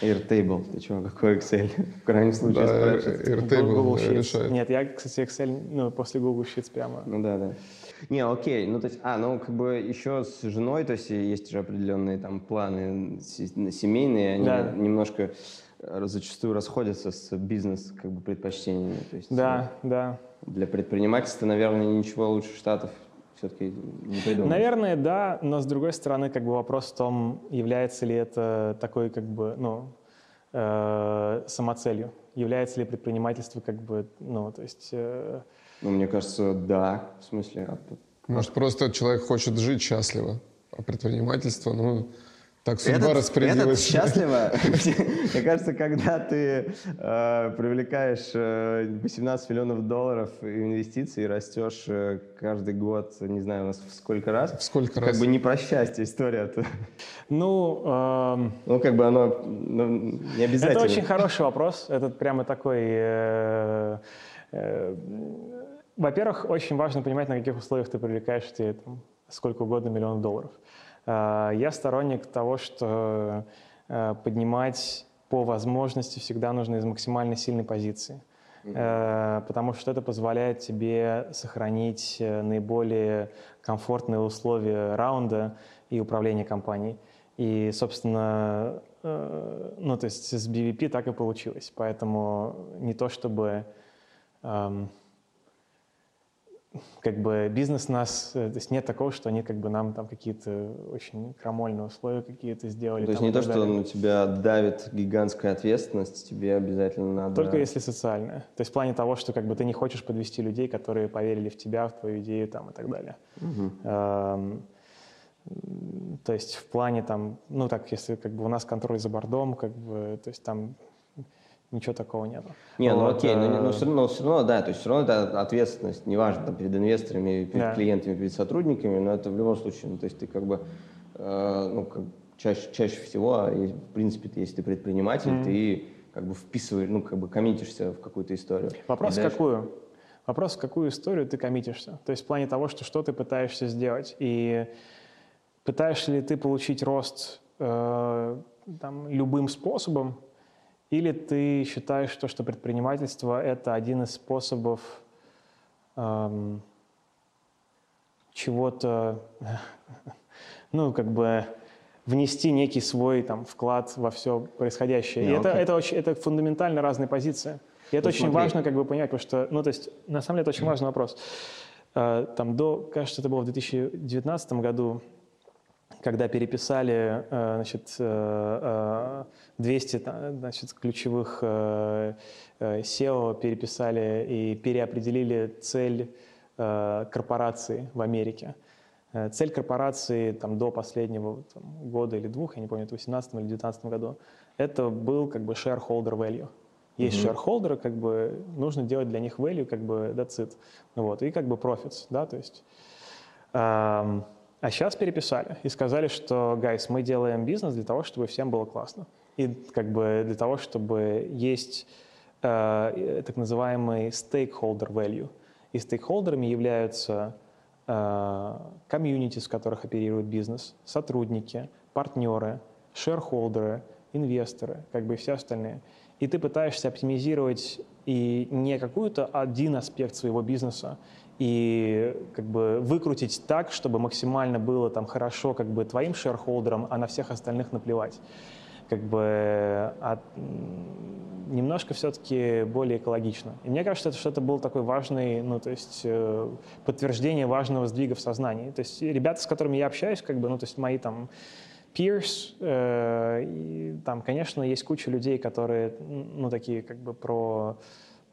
Airtable, ты чего, какой Excel? В крайнем случае да, Airtable Google Sheets. решает. Нет, я, кстати, Excel, ну, после Google Sheets прямо. Ну да, да. Не, окей, ну то есть, а, ну как бы еще с женой, то есть есть же определенные там планы семейные, они да. немножко э, зачастую расходятся с бизнес как бы предпочтениями. То есть, да, ну, да. Для предпринимательства, наверное, ничего лучше Штатов все-таки не придумаешь. Наверное, да, но с другой стороны, как бы вопрос в том, является ли это такой, как бы, ну, э, самоцелью, является ли предпринимательство, как бы, ну, то есть... Э... Ну, мне кажется, да, в смысле, а Может, просто человек хочет жить счастливо, а предпринимательство, ну, так судьба этот, распорядилась. Этот счастливо. Мне кажется, когда ты э, привлекаешь э, 18 миллионов долларов инвестиций и растешь э, каждый год, не знаю, у нас в сколько раз. В сколько как раз? Как бы не про счастье история. -то. Ну, э, ну, как бы оно ну, не обязательно. Это очень хороший вопрос. Это прямо такой... Э, э, во-первых, очень важно понимать, на каких условиях ты привлекаешь тебе там, сколько угодно миллионов долларов. Э, я сторонник того, что э, поднимать по возможности всегда нужно из максимально сильной позиции. Mm-hmm. Потому что это позволяет тебе сохранить наиболее комфортные условия раунда и управления компанией. И, собственно, ну, то есть с BVP так и получилось. Поэтому не то чтобы эм, как бы бизнес нас, э, то есть нет такого, что они как бы нам там какие-то очень крамольные условия какие-то сделали. То есть не то, что на тебя давит гигантская ответственность, тебе обязательно надо... Только если социальная. То есть в плане того, что как бы ты не хочешь подвести людей, которые поверили в тебя, в твою идею там и так далее. Угу. Эм, то есть в плане там, ну так, если как бы у нас контроль за бордом, как бы, то есть там ничего такого нет. Не, ну вот, окей, но, но, все равно, все равно, да, то есть все равно это ответственность, неважно, там, перед инвесторами, перед да. клиентами, перед сотрудниками, но это в любом случае, ну, то есть ты как бы, э, ну, как, чаще, чаще всего, а в принципе, если ты предприниматель, mm-hmm. ты как бы вписываешь, ну, как бы коммитишься в какую-то историю. Вопрос дальше... какую? Вопрос, в какую историю ты коммитишься. То есть в плане того, что что ты пытаешься сделать. И пытаешься ли ты получить рост э, там, любым способом, или ты считаешь, что, что предпринимательство – это один из способов эм, чего-то, ну, как бы внести некий свой там, вклад во все происходящее. Yeah, И это, это, очень, это фундаментально разные позиции. И это ну, очень смотри. важно как бы понять, потому что, ну, то есть, на самом деле, это очень важный вопрос. Э, там до, кажется, это было в 2019 году, когда переписали э, значит, 200 э, э, значит, ключевых SEO, переписали и переопределили цель корпорации в Америке. Цель корпорации там, до последнего там, года или двух, я не помню, это в 2018 или 2019 году, это был как бы shareholder value. Есть mm-hmm. shareholder, как бы нужно делать для них value, как бы that's it. Вот, и как бы profits, да, то есть... Эм, а сейчас переписали и сказали, что, гайс, мы делаем бизнес для того, чтобы всем было классно. И как бы для того, чтобы есть э, так называемый stakeholder value. И стейкхолдерами являются комьюнити, э, с которых оперирует бизнес, сотрудники, партнеры, шерхолдеры, инвесторы, как бы и все остальные. И ты пытаешься оптимизировать и не какой-то один аспект своего бизнеса, и как бы выкрутить так, чтобы максимально было там хорошо как бы твоим шерхолдерам, а на всех остальных наплевать. Как бы от, немножко все-таки более экологично. И мне кажется, что это был такой важный, ну, то есть э, подтверждение важного сдвига в сознании. То есть ребята, с которыми я общаюсь, как бы, ну, то есть мои там peers, э, и, там, конечно, есть куча людей, которые, ну, такие как бы про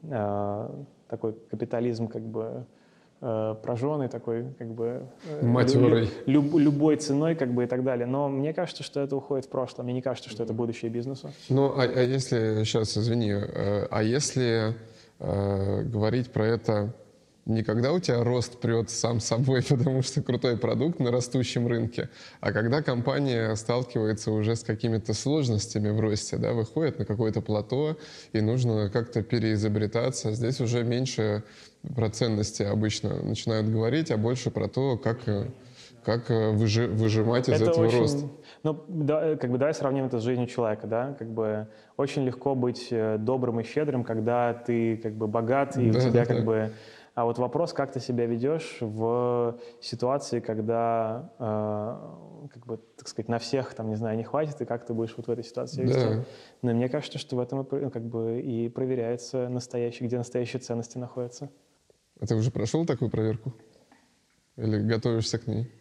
э, такой капитализм, как бы э, прожженный такой, как бы... Э, Матерый. Люб, любой ценой, как бы, и так далее. Но мне кажется, что это уходит в прошлое. Мне не кажется, что это будущее бизнеса. Ну, а, а если... Сейчас, извини. Э, а если э, говорить про это не когда у тебя рост прет сам собой, потому что крутой продукт на растущем рынке, а когда компания сталкивается уже с какими-то сложностями в росте, да, выходит на какое-то плато, и нужно как-то переизобретаться. Здесь уже меньше про ценности обычно начинают говорить, а больше про то, как как выжи, выжимать из это этого очень, роста. Ну, да, как бы давай сравним это с жизнью человека, да, как бы очень легко быть э, добрым и щедрым, когда ты как бы богат и да, у тебя да, как да. бы а вот вопрос, как ты себя ведешь в ситуации, когда, э, как бы, так сказать, на всех, там, не знаю, не хватит, и как ты будешь вот в этой ситуации вести. Да. Но мне кажется, что в этом ну, как бы и проверяется настоящий, где настоящие ценности находятся. А ты уже прошел такую проверку? Или готовишься к ней?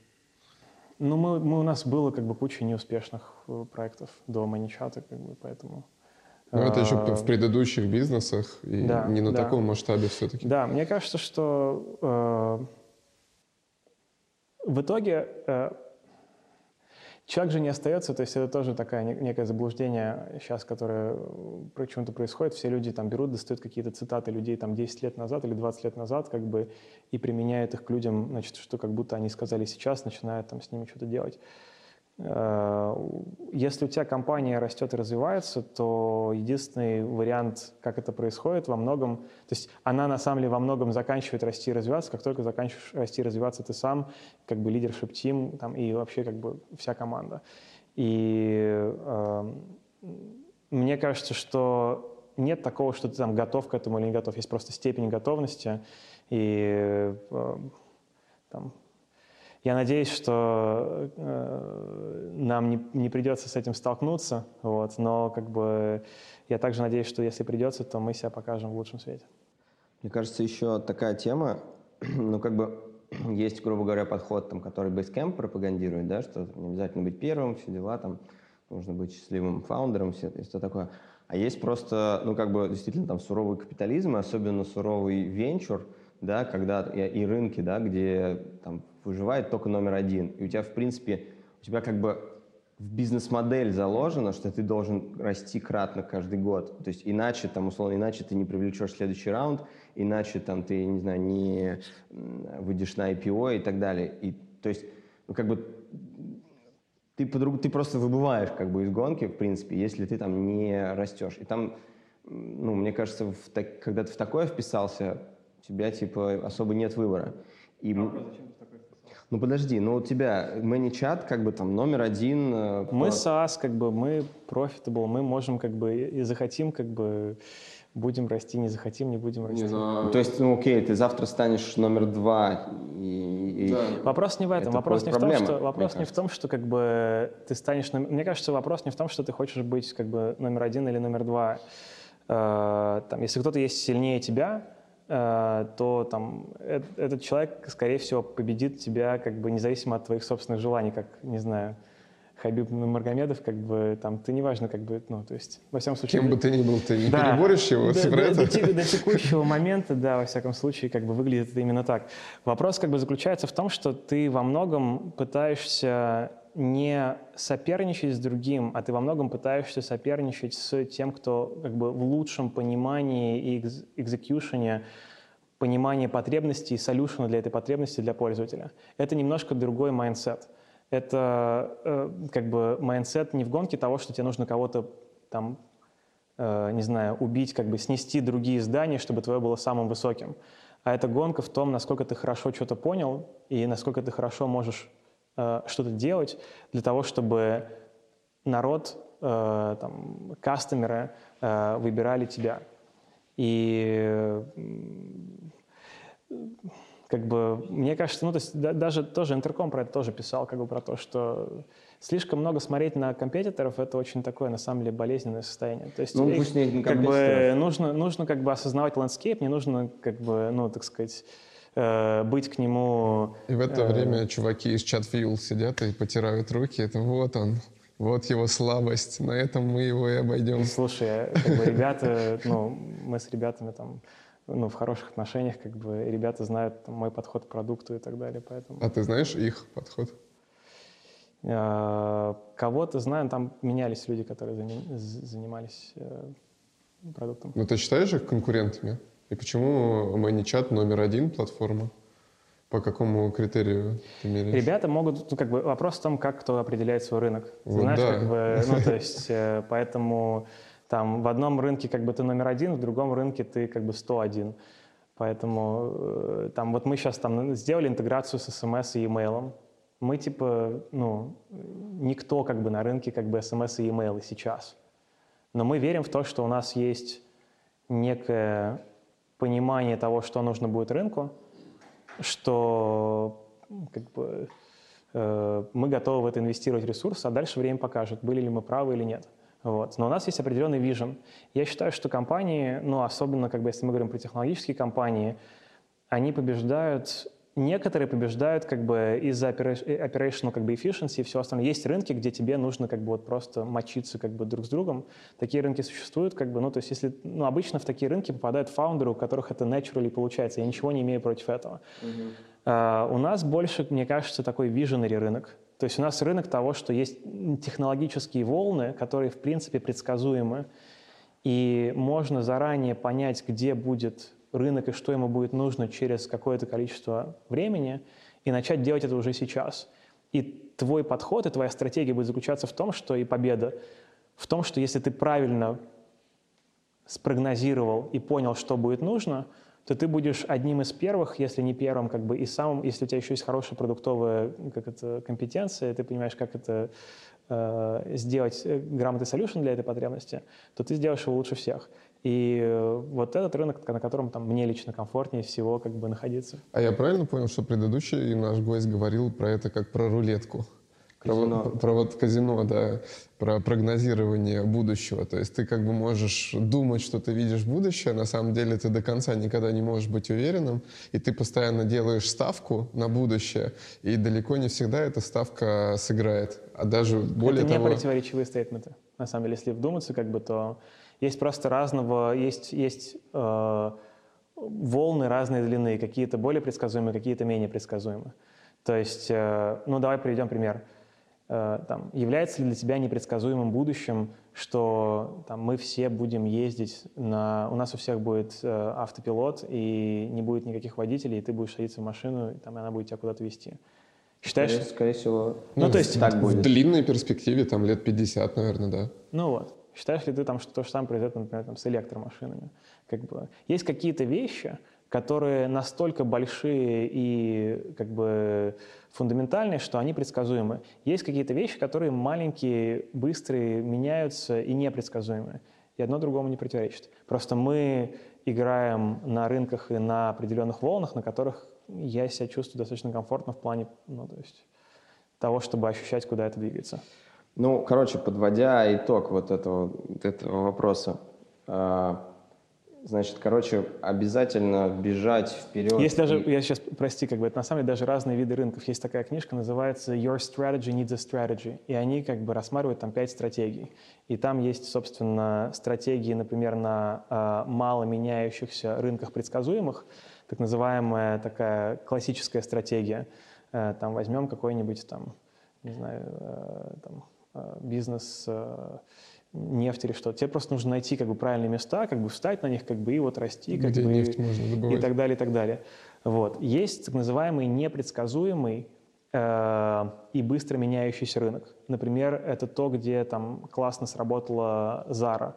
Ну, мы, мы, у нас было как бы куча неуспешных э, проектов до Маничата, как бы, поэтому... Ну, это еще в а, предыдущих бизнесах и да, не на да. таком масштабе все-таки. Да, мне кажется, что э, в итоге э, человек же не остается, то есть это тоже такое некое заблуждение сейчас, которое почему-то происходит. Все люди там берут, достают какие-то цитаты людей там 10 лет назад или 20 лет назад, как бы, и применяют их к людям, значит, что как будто они сказали сейчас, начинают там с ними что-то делать. Э, если у тебя компания растет и развивается, то единственный вариант, как это происходит, во многом, то есть она на самом деле во многом заканчивает расти и развиваться, как только заканчиваешь расти и развиваться ты сам, как бы лидершип тим там, и вообще как бы вся команда. И э, мне кажется, что нет такого, что ты там готов к этому или не готов. Есть просто степень готовности. И э, там, я надеюсь, что э, нам не, не придется с этим столкнуться, вот, но как бы я также надеюсь, что если придется, то мы себя покажем в лучшем свете. Мне кажется, еще такая тема, ну как бы есть, грубо говоря, подход, там, который Basecamp пропагандирует, да, что не обязательно быть первым, все дела, там, нужно быть счастливым фаундером, все, и все такое. А есть просто, ну как бы действительно там суровый капитализм, особенно суровый венчур, да, когда и, рынки, да, где там выживает только номер один. И у тебя, в принципе, у тебя как бы в бизнес-модель заложено, что ты должен расти кратно каждый год. То есть иначе, там, условно, иначе ты не привлечешь следующий раунд, иначе там ты, не знаю, не выйдешь на IPO и так далее. И, то есть, ну, как бы ты, подруг, ты просто выбываешь как бы из гонки, в принципе, если ты там не растешь. И там, ну, мне кажется, в, так, когда ты в такое вписался, тебя, типа, особо нет выбора. И, а зачем ну подожди, ну у тебя ManyChat как бы там номер один. Э, мы SaaS, как бы мы profitable, мы можем как бы и захотим как бы будем расти, не захотим, не будем расти. Не, ну, то есть, ну окей, ты завтра станешь номер два. И, и да. Вопрос не в этом, вопрос не проблема, в том, что вопрос не в том, что как бы ты станешь. Мне кажется, вопрос не в том, что ты хочешь быть как бы номер один или номер два. Э, там, если кто-то есть сильнее тебя, то там этот человек, скорее всего, победит тебя как бы независимо от твоих собственных желаний, как, не знаю, Хабиб Маргомедов, как бы там, ты неважно, как бы, ну, то есть, во всяком случае... Кем бы ты ни был, ты не да, переборешь его, до, до, до, до текущего момента, да, во всяком случае, как бы выглядит это именно так. Вопрос как бы заключается в том, что ты во многом пытаешься не соперничать с другим, а ты во многом пытаешься соперничать с тем, кто как бы в лучшем понимании и execution е понимания потребностей и solution а для этой потребности для пользователя. Это немножко другой mindset. Это э, как бы mindset не в гонке того, что тебе нужно кого-то там, э, не знаю, убить, как бы снести другие здания, чтобы твое было самым высоким. А это гонка в том, насколько ты хорошо что-то понял и насколько ты хорошо можешь Э, что-то делать для того, чтобы народ, э, там, кастомеры э, выбирали тебя. И как бы, мне кажется, ну, то есть да, даже тоже Интерком про это тоже писал, как бы про то, что слишком много смотреть на competitor ов, это очень такое, на самом деле, болезненное состояние. То есть, ну, пусть не как бы, нужно, нужно как бы осознавать landscape, не нужно, как бы, ну, так сказать, Э, быть к нему... И в это э, время чуваки из Chatfuel сидят и потирают руки. Это вот он, вот его слабость. На этом мы его и обойдем. Слушай, как бы ребята, ну, мы с ребятами там ну, в хороших отношениях, как бы ребята знают там, мой подход к продукту и так далее, поэтому... А ты знаешь их подход? Э, кого-то знаю, там менялись люди, которые занимались продуктом. Ну, ты считаешь их конкурентами? И почему ManyChat номер один платформа? По какому критерию ты меряешь? Ребята могут, ну, как бы, вопрос в том, как кто определяет свой рынок. Вот Знаешь, да. как бы, ну, то есть, э, поэтому там в одном рынке как бы ты номер один, в другом рынке ты как бы 101. Поэтому э, там вот мы сейчас там сделали интеграцию с смс и e-mail. Мы типа, ну, никто как бы на рынке как бы смс и e-mail сейчас. Но мы верим в то, что у нас есть некая понимание того, что нужно будет рынку, что как бы, э, мы готовы в это инвестировать ресурсы, а дальше время покажет, были ли мы правы или нет. Вот. Но у нас есть определенный вижен. Я считаю, что компании, ну, особенно, как бы, если мы говорим про технологические компании, они побеждают Некоторые побеждают как бы из-за operational как бы efficiency и все остальное. Есть рынки, где тебе нужно как бы вот просто мочиться как бы друг с другом. Такие рынки существуют, как бы, ну, то есть если, ну, обычно в такие рынки попадают фаундеры, у которых это naturally получается. Я ничего не имею против этого. Uh, у нас больше, мне кажется, такой visionary рынок. То есть у нас рынок того, что есть технологические волны, которые, в принципе, предсказуемы, и можно заранее понять, где будет рынок и что ему будет нужно через какое-то количество времени, и начать делать это уже сейчас. И твой подход и твоя стратегия будет заключаться в том, что и победа, в том, что если ты правильно спрогнозировал и понял, что будет нужно, то ты будешь одним из первых, если не первым, как бы и самым, если у тебя еще есть хорошая продуктовая как это, компетенция, ты понимаешь, как это э, сделать э, грамотный solution для этой потребности, то ты сделаешь его лучше всех. И э, вот этот рынок, на котором там, мне лично комфортнее всего как бы находиться. А я правильно понял, что предыдущий наш гость говорил про это как про рулетку? Казино. Про, про вот казино, да, про прогнозирование будущего. То есть ты как бы можешь думать, что ты видишь будущее, на самом деле ты до конца никогда не можешь быть уверенным, и ты постоянно делаешь ставку на будущее, и далеко не всегда эта ставка сыграет. А даже более Это того... не противоречивые стейтменты. На самом деле, если вдуматься, как бы, то есть просто разного, есть, есть э, волны разной длины, какие-то более предсказуемые, какие-то менее предсказуемые. То есть, э, ну давай приведем пример. Э, там, является ли для тебя непредсказуемым будущим, что там, мы все будем ездить, на, у нас у всех будет э, автопилот, и не будет никаких водителей, и ты будешь садиться в машину, и там, и она будет тебя куда-то везти. Считаешь? Скорее, скорее всего, ну, то есть, так будет. В длинной перспективе, там, лет 50, наверное, да. Ну вот. Считаешь ли ты, там, что то же самое произойдет, например, там, с электромашинами? Как бы, есть какие-то вещи, которые настолько большие и как бы фундаментальные, что они предсказуемы. Есть какие-то вещи, которые маленькие, быстрые, меняются и непредсказуемые. И одно другому не противоречит. Просто мы играем на рынках и на определенных волнах, на которых я себя чувствую достаточно комфортно в плане ну, то есть, того, чтобы ощущать, куда это двигается. Ну, короче, подводя итог вот этого, этого вопроса, а, Значит, короче, обязательно бежать вперед. Есть даже, я сейчас, прости, как бы, это на самом деле даже разные виды рынков. Есть такая книжка, называется Your Strategy Needs a Strategy. И они как бы рассматривают там пять стратегий. И там есть, собственно, стратегии, например, на э, мало меняющихся рынках предсказуемых, так называемая такая классическая стратегия. Э, там возьмем какой-нибудь там, не знаю, э, там, бизнес... Э, нефть или что. Тебе просто нужно найти как бы правильные места, как бы встать на них, как бы и вот расти, как Где бы нефть можно добывать. и так далее, и так далее. Вот. Есть так называемый непредсказуемый э, и быстро меняющийся рынок. Например, это то, где там классно сработала Zara.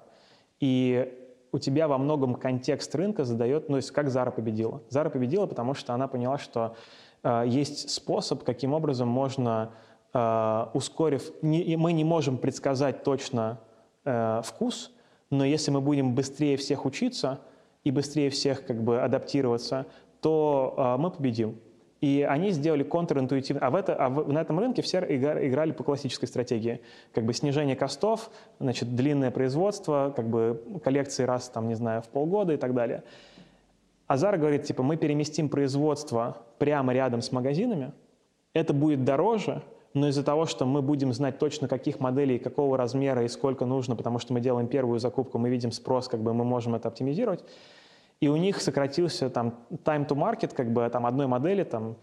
И у тебя во многом контекст рынка задает, ну, то есть как Zara победила. Zara победила, потому что она поняла, что э, есть способ, каким образом можно, э, ускорив, не, мы не можем предсказать точно э, вкус, но если мы будем быстрее всех учиться и быстрее всех как бы адаптироваться, то э, мы победим. И они сделали контринтуитивно. А, в это, а в, на этом рынке все играли по классической стратегии. Как бы снижение костов, значит, длинное производство, как бы коллекции раз, там, не знаю, в полгода и так далее. Азар говорит, типа, мы переместим производство прямо рядом с магазинами, это будет дороже, но из-за того, что мы будем знать точно, каких моделей, какого размера и сколько нужно, потому что мы делаем первую закупку, мы видим спрос, как бы мы можем это оптимизировать, и у них сократился там time to market, как бы там одной модели, там,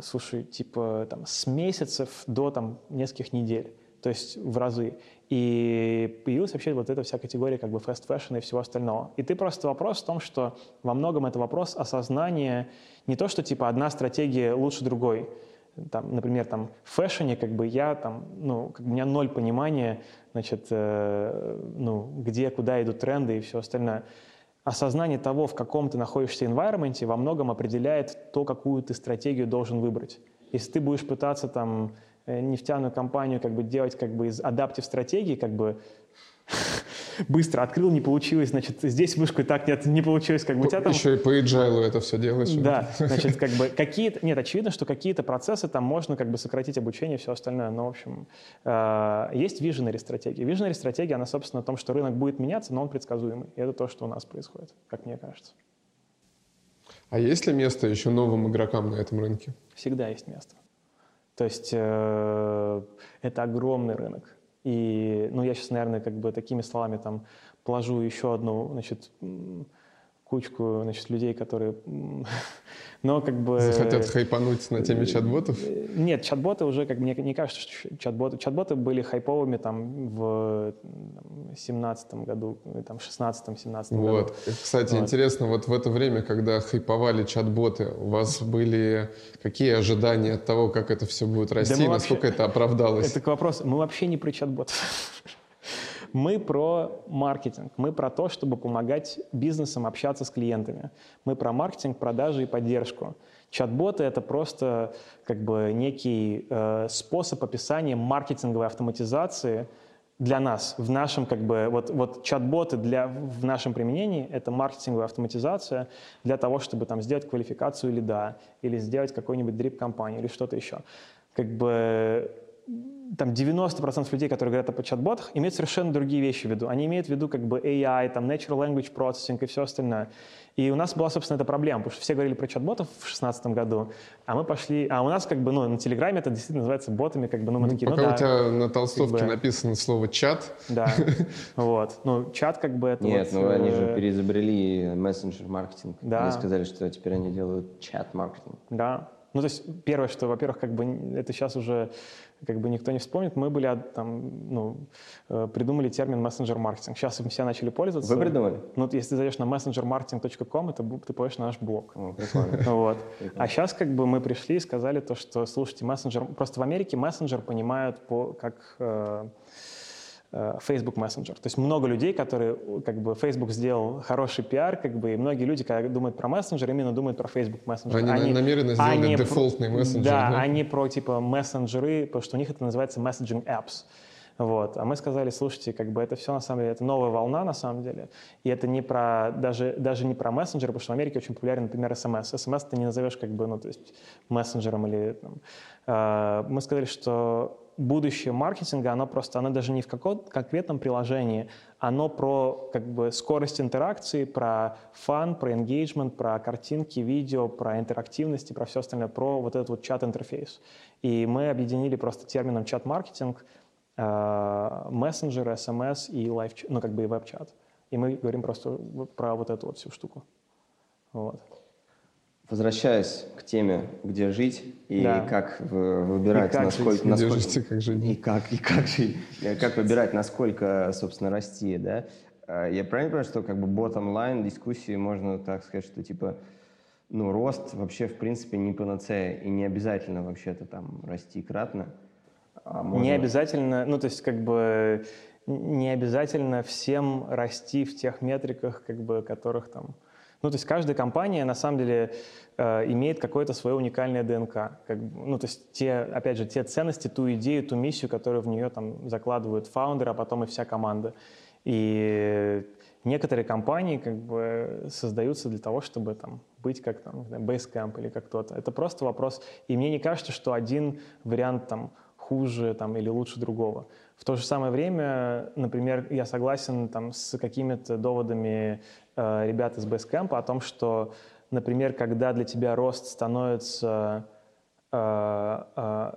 слушай, типа там с месяцев до там нескольких недель, то есть в разы. И появилась вообще вот эта вся категория как бы fast fashion и всего остального. И ты просто вопрос в том, что во многом это вопрос осознания не то, что типа одна стратегия лучше другой, там, например, там, в фэшне, как бы я там, ну, как бы у меня ноль понимания, значит, э, ну, где, куда идут тренды и все остальное. Осознание того, в каком ты находишься environment, во многом определяет то, какую ты стратегию должен выбрать. Если ты будешь пытаться там э, нефтяную компанию как бы делать как бы из адаптив стратегии, как бы быстро открыл, не получилось, значит, здесь вышку и так нет, не получилось, как бы у тебя там... Еще и по agile это все делаешь. Да, значит, как бы какие-то... Нет, очевидно, что какие-то процессы там можно как бы сократить обучение и все остальное, но, в общем, э, есть visionary стратегия. Visionary стратегия, она, собственно, о том, что рынок будет меняться, но он предсказуемый. И это то, что у нас происходит, как мне кажется. А есть ли место еще новым игрокам на этом рынке? Всегда есть место. То есть э, это огромный рынок. И, ну, я сейчас, наверное, как бы такими словами там положу еще одну, значит, кучку, значит, людей, которые но как бы... Захотят хайпануть на теме чат-ботов? Нет, чат-боты уже, как мне не кажется, что чат-боты... Чат-боты были хайповыми там в семнадцатом году, там, шестнадцатом, семнадцатом году. Вот. Кстати, вот. интересно, вот в это время, когда хайповали чат-боты, у вас были какие ожидания от того, как это все будет расти, да насколько вообще... это оправдалось? Это к вопросу. Мы вообще не про чат-ботов. Мы про маркетинг, мы про то, чтобы помогать бизнесам общаться с клиентами. Мы про маркетинг, продажи и поддержку. Чат-боты — это просто как бы некий э, способ описания маркетинговой автоматизации для нас, в нашем как бы, вот, вот чат-боты для, в нашем применении — это маркетинговая автоматизация для того, чтобы там сделать квалификацию лида или сделать какой-нибудь дрип-компанию или что-то еще. Как бы там 90% людей, которые говорят о чат-ботах, имеют совершенно другие вещи в виду. Они имеют в виду как бы AI, там, natural language processing и все остальное. И у нас была, собственно, эта проблема, потому что все говорили про чат-ботов в 2016 году, а мы пошли... А у нас как бы, ну, на Телеграме это действительно называется ботами, как бы, ну, мы ну, такие, пока ну, да. у тебя на толстовке как бы... написано слово «чат». Да, вот. Ну, чат как бы это Нет, вот, ну, они же э, переизобрели мессенджер-маркетинг. Да. Они сказали, что теперь они делают чат-маркетинг. Да. Ну, то есть, первое, что, во-первых, как бы это сейчас уже как бы никто не вспомнит, мы были там, ну, э, придумали термин мессенджер-маркетинг. Сейчас им все начали пользоваться. Вы придумали? Ну, если ты зайдешь на messengermarketing.com, это ты попадешь на наш блог. О, прикольно. Вот. А сейчас как бы мы пришли и сказали то, что, слушайте, мессенджер... Просто в Америке мессенджер понимают по, как... Э, Facebook Messenger. То есть много людей, которые, как бы, Facebook сделал хороший пиар, как бы, и многие люди, когда думают про мессенджер, именно думают про Facebook Messenger. Они, они намеренно сделали они дефолтный про, мессенджер. Да, да, они про, типа, мессенджеры, потому что у них это называется messaging apps. Вот. А мы сказали, слушайте, как бы это все на самом деле, это новая волна на самом деле. И это не про, даже, даже не про мессенджеры, потому что в Америке очень популярен, например, SMS. SMS ты не назовешь как бы, ну, то есть мессенджером или там. Э, мы сказали, что будущее маркетинга, оно просто, оно даже не в каком-то конкретном приложении, оно про как бы скорость интеракции, про fun, про engagement, про картинки, видео, про интерактивность и про все остальное, про вот этот вот чат-интерфейс. И мы объединили просто термином чат-маркетинг э, мессенджеры, смс и live, ну как бы и веб-чат. И мы говорим просто про вот эту вот всю штуку. Вот. Возвращаясь к теме, где жить и да. как выбирать, и как насколько, жить, насколько жить и как жить, и как и как жить, как выбирать, насколько, собственно, расти, да? А, я правильно понимаю, что как бы bottom line дискуссии можно так сказать, что типа ну рост вообще в принципе не панацея и не обязательно вообще-то там расти кратно. А можно... Не обязательно, ну то есть как бы не обязательно всем расти в тех метриках, как бы которых там ну, то есть каждая компания, на самом деле, э, имеет какое-то свое уникальное ДНК. Как, ну, то есть те, опять же, те ценности, ту идею, ту миссию, которую в нее там закладывают фаундеры, а потом и вся команда. И некоторые компании как бы создаются для того, чтобы там быть как там, Basecamp или как кто-то. Это просто вопрос. И мне не кажется, что один вариант там хуже там, или лучше другого. В то же самое время, например, я согласен там, с какими-то доводами э, ребят из Basecamp о том, что, например, когда для тебя рост становится э, э,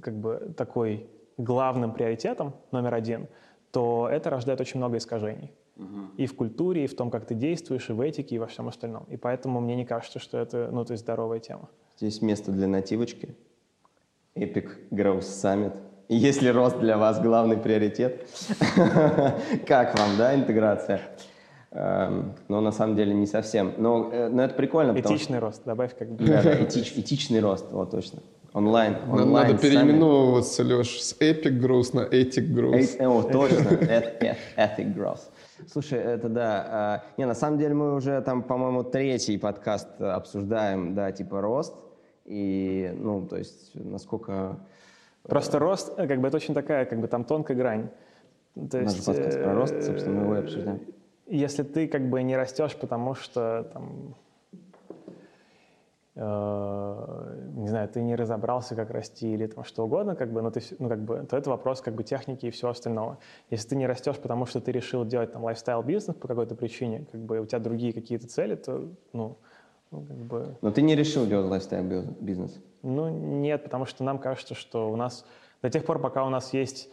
как бы такой главным приоритетом, номер один, то это рождает очень много искажений. И в культуре, и в том, как ты действуешь, и в этике, и во всем остальном. И поэтому мне не кажется, что это, ну, то есть здоровая тема. Здесь место для нативочки. Epic Growth Summit. Если рост для вас главный приоритет, как вам, да, интеграция? Эм, но на самом деле не совсем. Но, э, но это прикольно. Этичный что... рост, добавь как бы. Да, да, этич, этичный рост, вот точно. Онлайн. онлайн Надо переименовываться, Леш, с Epic Growth на Ethic Growth. Э, о, точно, Ethic Growth. Слушай, это да. А, не, на самом деле мы уже там, по-моему, третий подкаст обсуждаем, да, типа рост. И, ну, то есть, насколько... Просто рост, э, как бы, это очень такая, как бы, там тонкая грань. То есть, Наш подкаст про рост, собственно, мы его и обсуждаем. Если ты, как бы, не растешь, потому что, там, э, не знаю, ты не разобрался, как расти или там что угодно, как бы, но ты, ну, как бы, то это вопрос как бы техники и всего остального. Если ты не растешь, потому что ты решил делать там lifestyle бизнес по какой-то причине, как бы у тебя другие какие-то цели, то, ну, ну, как бы... Но ты не решил делать lifestyle бизнес? Ну, нет, потому что нам кажется, что у нас до тех пор, пока у нас есть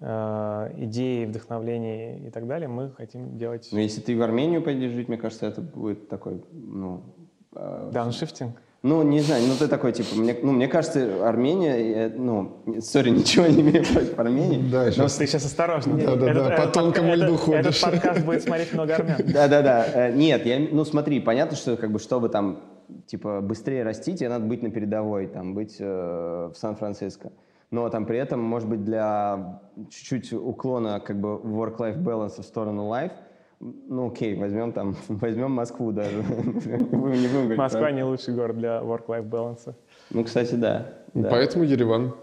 э, идеи, вдохновления и так далее, мы хотим делать... Но если ты в Армению пойдешь жить, мне кажется, это будет такой, ну... Э, Дауншифтинг? Ну, не знаю, ну ты такой, типа, мне, ну, мне кажется, Армения, ну, сори, ничего не имею против Армении. Да, сейчас. ты сейчас осторожно. Да, да, да, по тонкому льду ходишь. Этот подкаст будет смотреть много армян. Да, да, да. Нет, я, ну смотри, понятно, что как бы, чтобы там, типа, быстрее расти, тебе надо быть на передовой, там, быть э, в Сан-Франциско. Но там при этом, может быть, для чуть-чуть уклона, как бы, work-life balance в сторону life, ну окей, возьмем там, возьмем Москву даже. Москва не лучший город для work-life balance. Ну, кстати, да. Поэтому Ереван.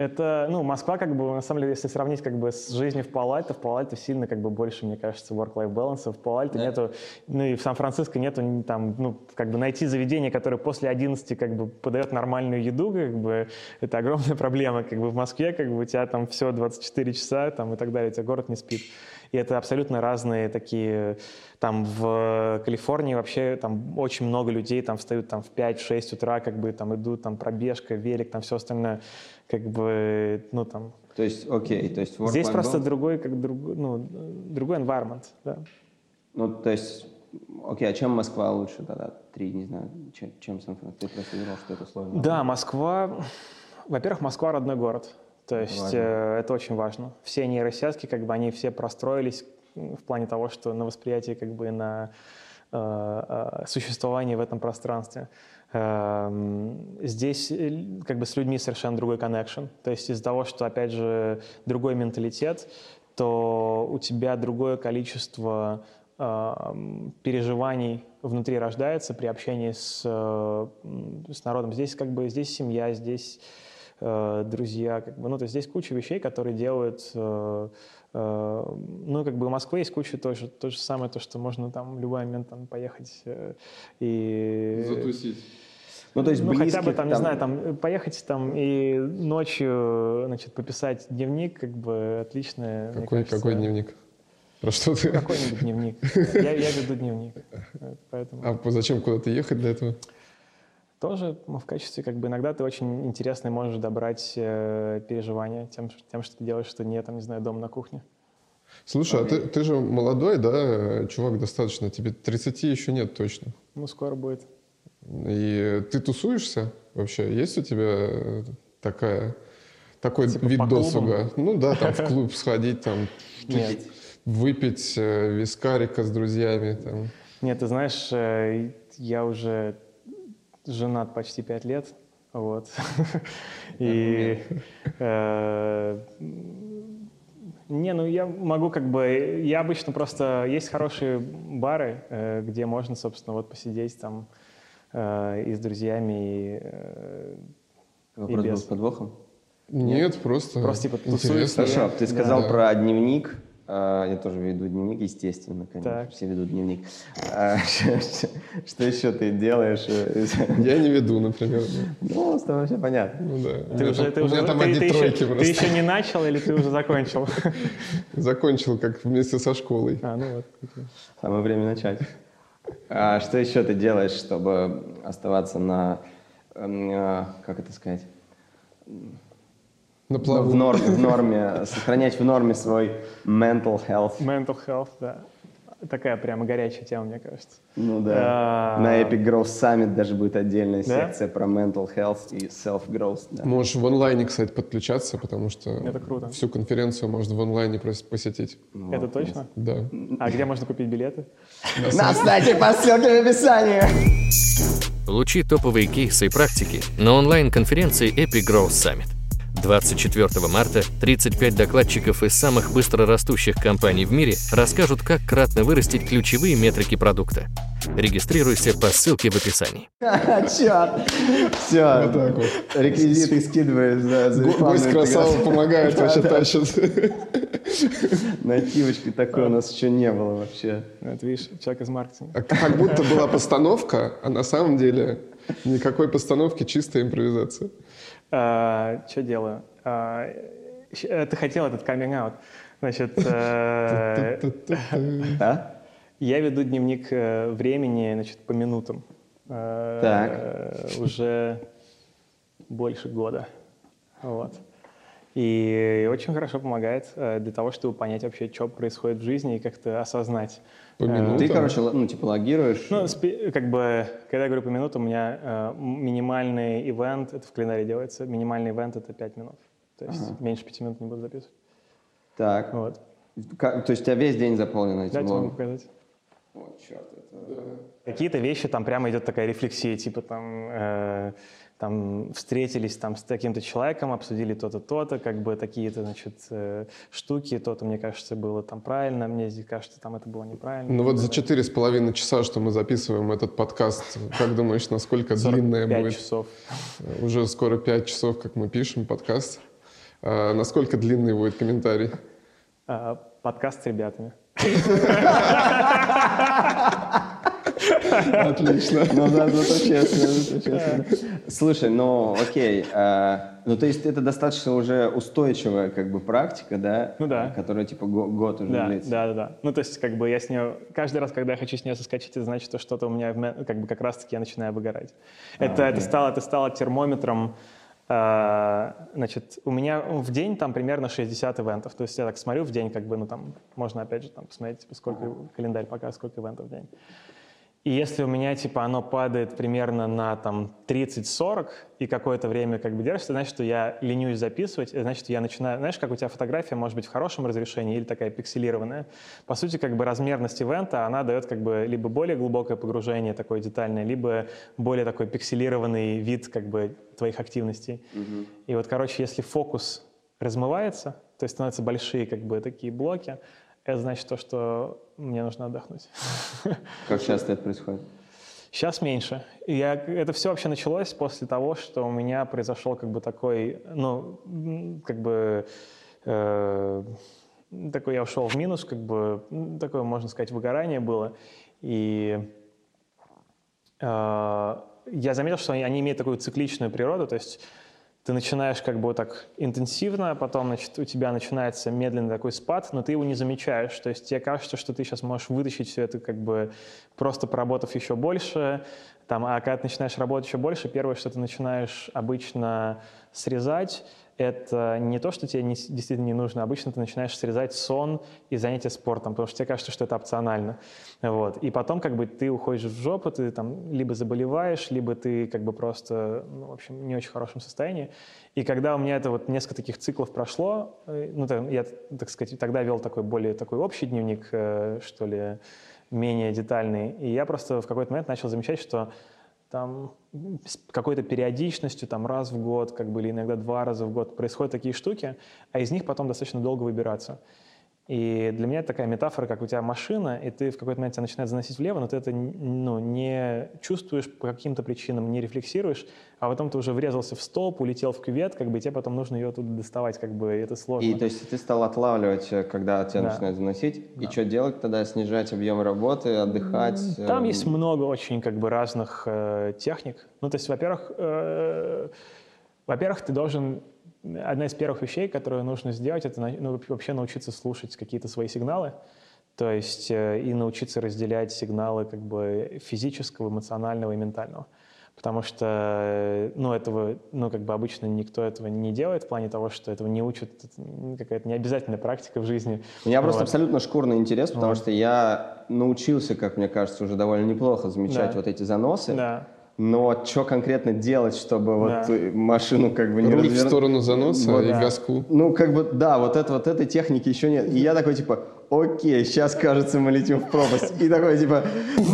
Это, ну, Москва, как бы, на самом деле, если сравнить, как бы, с жизнью в Палате, в Палате сильно, как бы, больше, мне кажется, work-life balance. В Палате да. нету, ну, и в Сан-Франциско нету, там, ну, как бы, найти заведение, которое после 11, как бы, подает нормальную еду, как бы, это огромная проблема, как бы, в Москве, как бы, у тебя там все 24 часа, там, и так далее, у тебя город не спит. И это абсолютно разные такие... Там в Калифорнии вообще там очень много людей там встают там в 5-6 утра, как бы там идут, там пробежка, велик, там все остальное, как бы, ну там... То есть, окей, то есть... Здесь просто другой, как другой, ну, другой environment, да. Ну, то есть, окей, а чем Москва лучше тогда? Три, не знаю, чем, чем Сан-Франциско? Ты просто говорил, что это сложно. Да, Москва... Во-первых, Москва родной город. То есть э, это очень важно. Все нейросетки, как бы они все простроились в плане того, что на восприятие, как бы на э, э, существование в этом пространстве. Э, здесь как бы с людьми совершенно другой connection. То есть из-за того, что, опять же, другой менталитет, то у тебя другое количество э, переживаний внутри рождается при общении с, э, с народом. Здесь как бы здесь семья, здесь Э, друзья, как бы, ну, то есть здесь куча вещей, которые делают, э, э, ну, как бы в Москве есть куча тоже, то же самое, то, что можно там в любой момент там поехать и... Затусить. Ну, то есть ну, близких, хотя бы там, там, не знаю, там поехать там и ночью, значит, пописать дневник, как бы отличное. Какой, кажется, какой дневник? Про что ты? Какой-нибудь дневник. Я, я веду дневник. Поэтому... А зачем куда-то ехать для этого? Тоже в качестве, как бы иногда ты очень интересно можешь добрать э, переживания тем, тем, что ты делаешь, что нет, там, не знаю, дома на кухне. Слушай, а ты, ты же молодой, да, чувак достаточно, тебе 30 еще нет точно. Ну, скоро будет. И ты тусуешься вообще? Есть у тебя такая, такой типа вид досуга? Ну да, там в клуб сходить, там Нет. выпить э, вискарика с друзьями. Там. Нет, ты знаешь, э, я уже женат почти пять лет, вот. И э, не, ну я могу как бы, я обычно просто, есть хорошие бары, э, где можно, собственно, вот посидеть там э, и с друзьями, и, Вопрос был с подвохом? Нет, просто Просто типа тусуешься. Хорошо, ты сказал про дневник, я тоже веду дневник, естественно, конечно. Так. Все ведут дневник. А, что еще ты делаешь? Я не веду, например. Ну, с тобой все понятно. Ну да. Ты уже, ты уже, там одни тройки просто. Ты еще не начал или ты уже закончил? Закончил, как вместе со школой. А, ну вот. Самое время начать. А что еще ты делаешь, чтобы оставаться на, как это сказать, на плаву. В норме, в норме, сохранять в норме свой mental health. Mental health, да. Такая прямо горячая тема, мне кажется. Ну да. А... На Epic Growth Summit даже будет отдельная да? секция про mental health и self-growth. Да. Можешь в онлайне, кстати, подключаться, потому что Это круто. всю конференцию можно в онлайне посетить. Вот. Это точно? Да. А где можно купить билеты? На сайте по ссылке в описании. Получи топовые кейсы и практики на онлайн-конференции Epic Growth Summit. 24 марта 35 докладчиков из самых быстро растущих компаний в мире расскажут, как кратно вырастить ключевые метрики продукта. Регистрируйся по ссылке в описании. Черт! Все, реквизиты скидываешь Гость красава помогает, вообще тащит. Нативочки такой у нас еще не было вообще. Это видишь, человек из маркетинга. Как будто была постановка, а на самом деле никакой постановки, чистая импровизация. А, что делаю? А, ты хотел этот каминг-аут. Значит, э, я веду дневник э, времени значит, по минутам. Э, так. Уже больше года. Вот. И очень хорошо помогает э, для того, чтобы понять вообще, что происходит в жизни и как-то осознать. По э, минутам? Ты, короче, ну, типа логируешь? Ну, как бы, когда я говорю по минутам, у меня э, минимальный ивент, это в календаре делается, минимальный ивент — это 5 минут. То есть ага. меньше 5 минут не буду записывать. Так. Вот. Как, то есть у тебя весь день заполнен этим Дайте могу показать. О, черт, это... Какие-то вещи, там прямо идет такая рефлексия, типа там... Э, там встретились там с таким-то человеком, обсудили то-то, то-то, как бы такие-то, значит, э, штуки, то-то, мне кажется, было там правильно, мне здесь кажется, там это было неправильно. Ну вот за четыре с половиной часа, что мы записываем этот подкаст, как думаешь, насколько длинная будет? часов. Уже скоро пять часов, как мы пишем подкаст. А насколько длинный будет комментарий? А, подкаст с ребятами. Отлично. Ну да, зато честно, зато честно. Слушай, ну окей, а, ну то есть это достаточно уже устойчивая как бы практика, да? Ну да. Которая типа год уже длится. Да, да, да. Ну то есть как бы я с нее, каждый раз, когда я хочу с нее соскочить, это значит, что что-то у меня как бы как раз-таки я начинаю выгорать. А, это, это, стало, это стало термометром а, Значит, у меня в день там примерно 60 ивентов. То есть я так смотрю в день, как бы, ну там, можно опять же там посмотреть, сколько календарь показывает, сколько ивентов в день. И если у меня, типа, оно падает примерно на, там, 30-40 и какое-то время как бы держится, значит, что я ленюсь записывать, значит, что я начинаю... Знаешь, как у тебя фотография может быть в хорошем разрешении или такая пикселированная? По сути, как бы размерность ивента, она дает как бы либо более глубокое погружение такое детальное, либо более такой пикселированный вид как бы твоих активностей. Mm-hmm. И вот, короче, если фокус размывается, то есть становятся большие как бы такие блоки, это значит то, что мне нужно отдохнуть. Как часто это происходит? Сейчас меньше. Я, это все вообще началось после того, что у меня произошел как бы такой, ну, как бы, э, такой я ушел в минус, как бы, такое, можно сказать, выгорание было. И э, я заметил, что они, они имеют такую цикличную природу, то есть ты начинаешь как бы вот так интенсивно, потом значит, у тебя начинается медленный такой спад, но ты его не замечаешь. То есть тебе кажется, что ты сейчас можешь вытащить все это как бы просто поработав еще больше. Там, а когда ты начинаешь работать еще больше, первое, что ты начинаешь обычно срезать, это не то, что тебе не, действительно не нужно. Обычно ты начинаешь срезать сон и занятия спортом, потому что тебе кажется, что это опционально. Вот. И потом как бы ты уходишь в жопу, ты там либо заболеваешь, либо ты как бы просто, ну, в общем, не очень хорошем состоянии. И когда у меня это вот несколько таких циклов прошло, э, ну, я, так сказать, тогда вел такой более такой общий дневник, э, что ли, менее детальный. И я просто в какой-то момент начал замечать, что там с какой-то периодичностью, там раз в год, как бы, или иногда два раза в год происходят такие штуки, а из них потом достаточно долго выбираться. И для меня это такая метафора, как у тебя машина, и ты в какой-то момент тебя начинает заносить влево, но ты это ну, не чувствуешь по каким-то причинам, не рефлексируешь, а потом ты уже врезался в столб, улетел в кювет, как бы, и тебе потом нужно ее оттуда доставать, как бы, и это сложно. И то есть ты стал отлавливать, э, когда тебя да. начинает заносить, да. и что делать тогда? Снижать объем работы, отдыхать? Там э... есть много очень как бы разных э, техник. Ну, то есть, во-первых, э, во-первых, ты должен одна из первых вещей, которую нужно сделать, это ну, вообще научиться слушать какие-то свои сигналы, то есть э, и научиться разделять сигналы как бы физического, эмоционального и ментального. Потому что, э, ну, этого, ну, как бы обычно никто этого не делает в плане того, что этого не учат, это какая-то необязательная практика в жизни. У меня вот. просто абсолютно шкурный интерес, потому вот. что я научился, как мне кажется, уже довольно неплохо замечать да. вот эти заносы. Да. Но что конкретно делать, чтобы вот машину как бы не Руль развернуть? в сторону заноса вот, и да. газку. Ну, как бы, да, вот, это, вот этой техники еще нет. И я такой, типа, окей, сейчас, кажется, мы летим в пропасть. И такой, типа,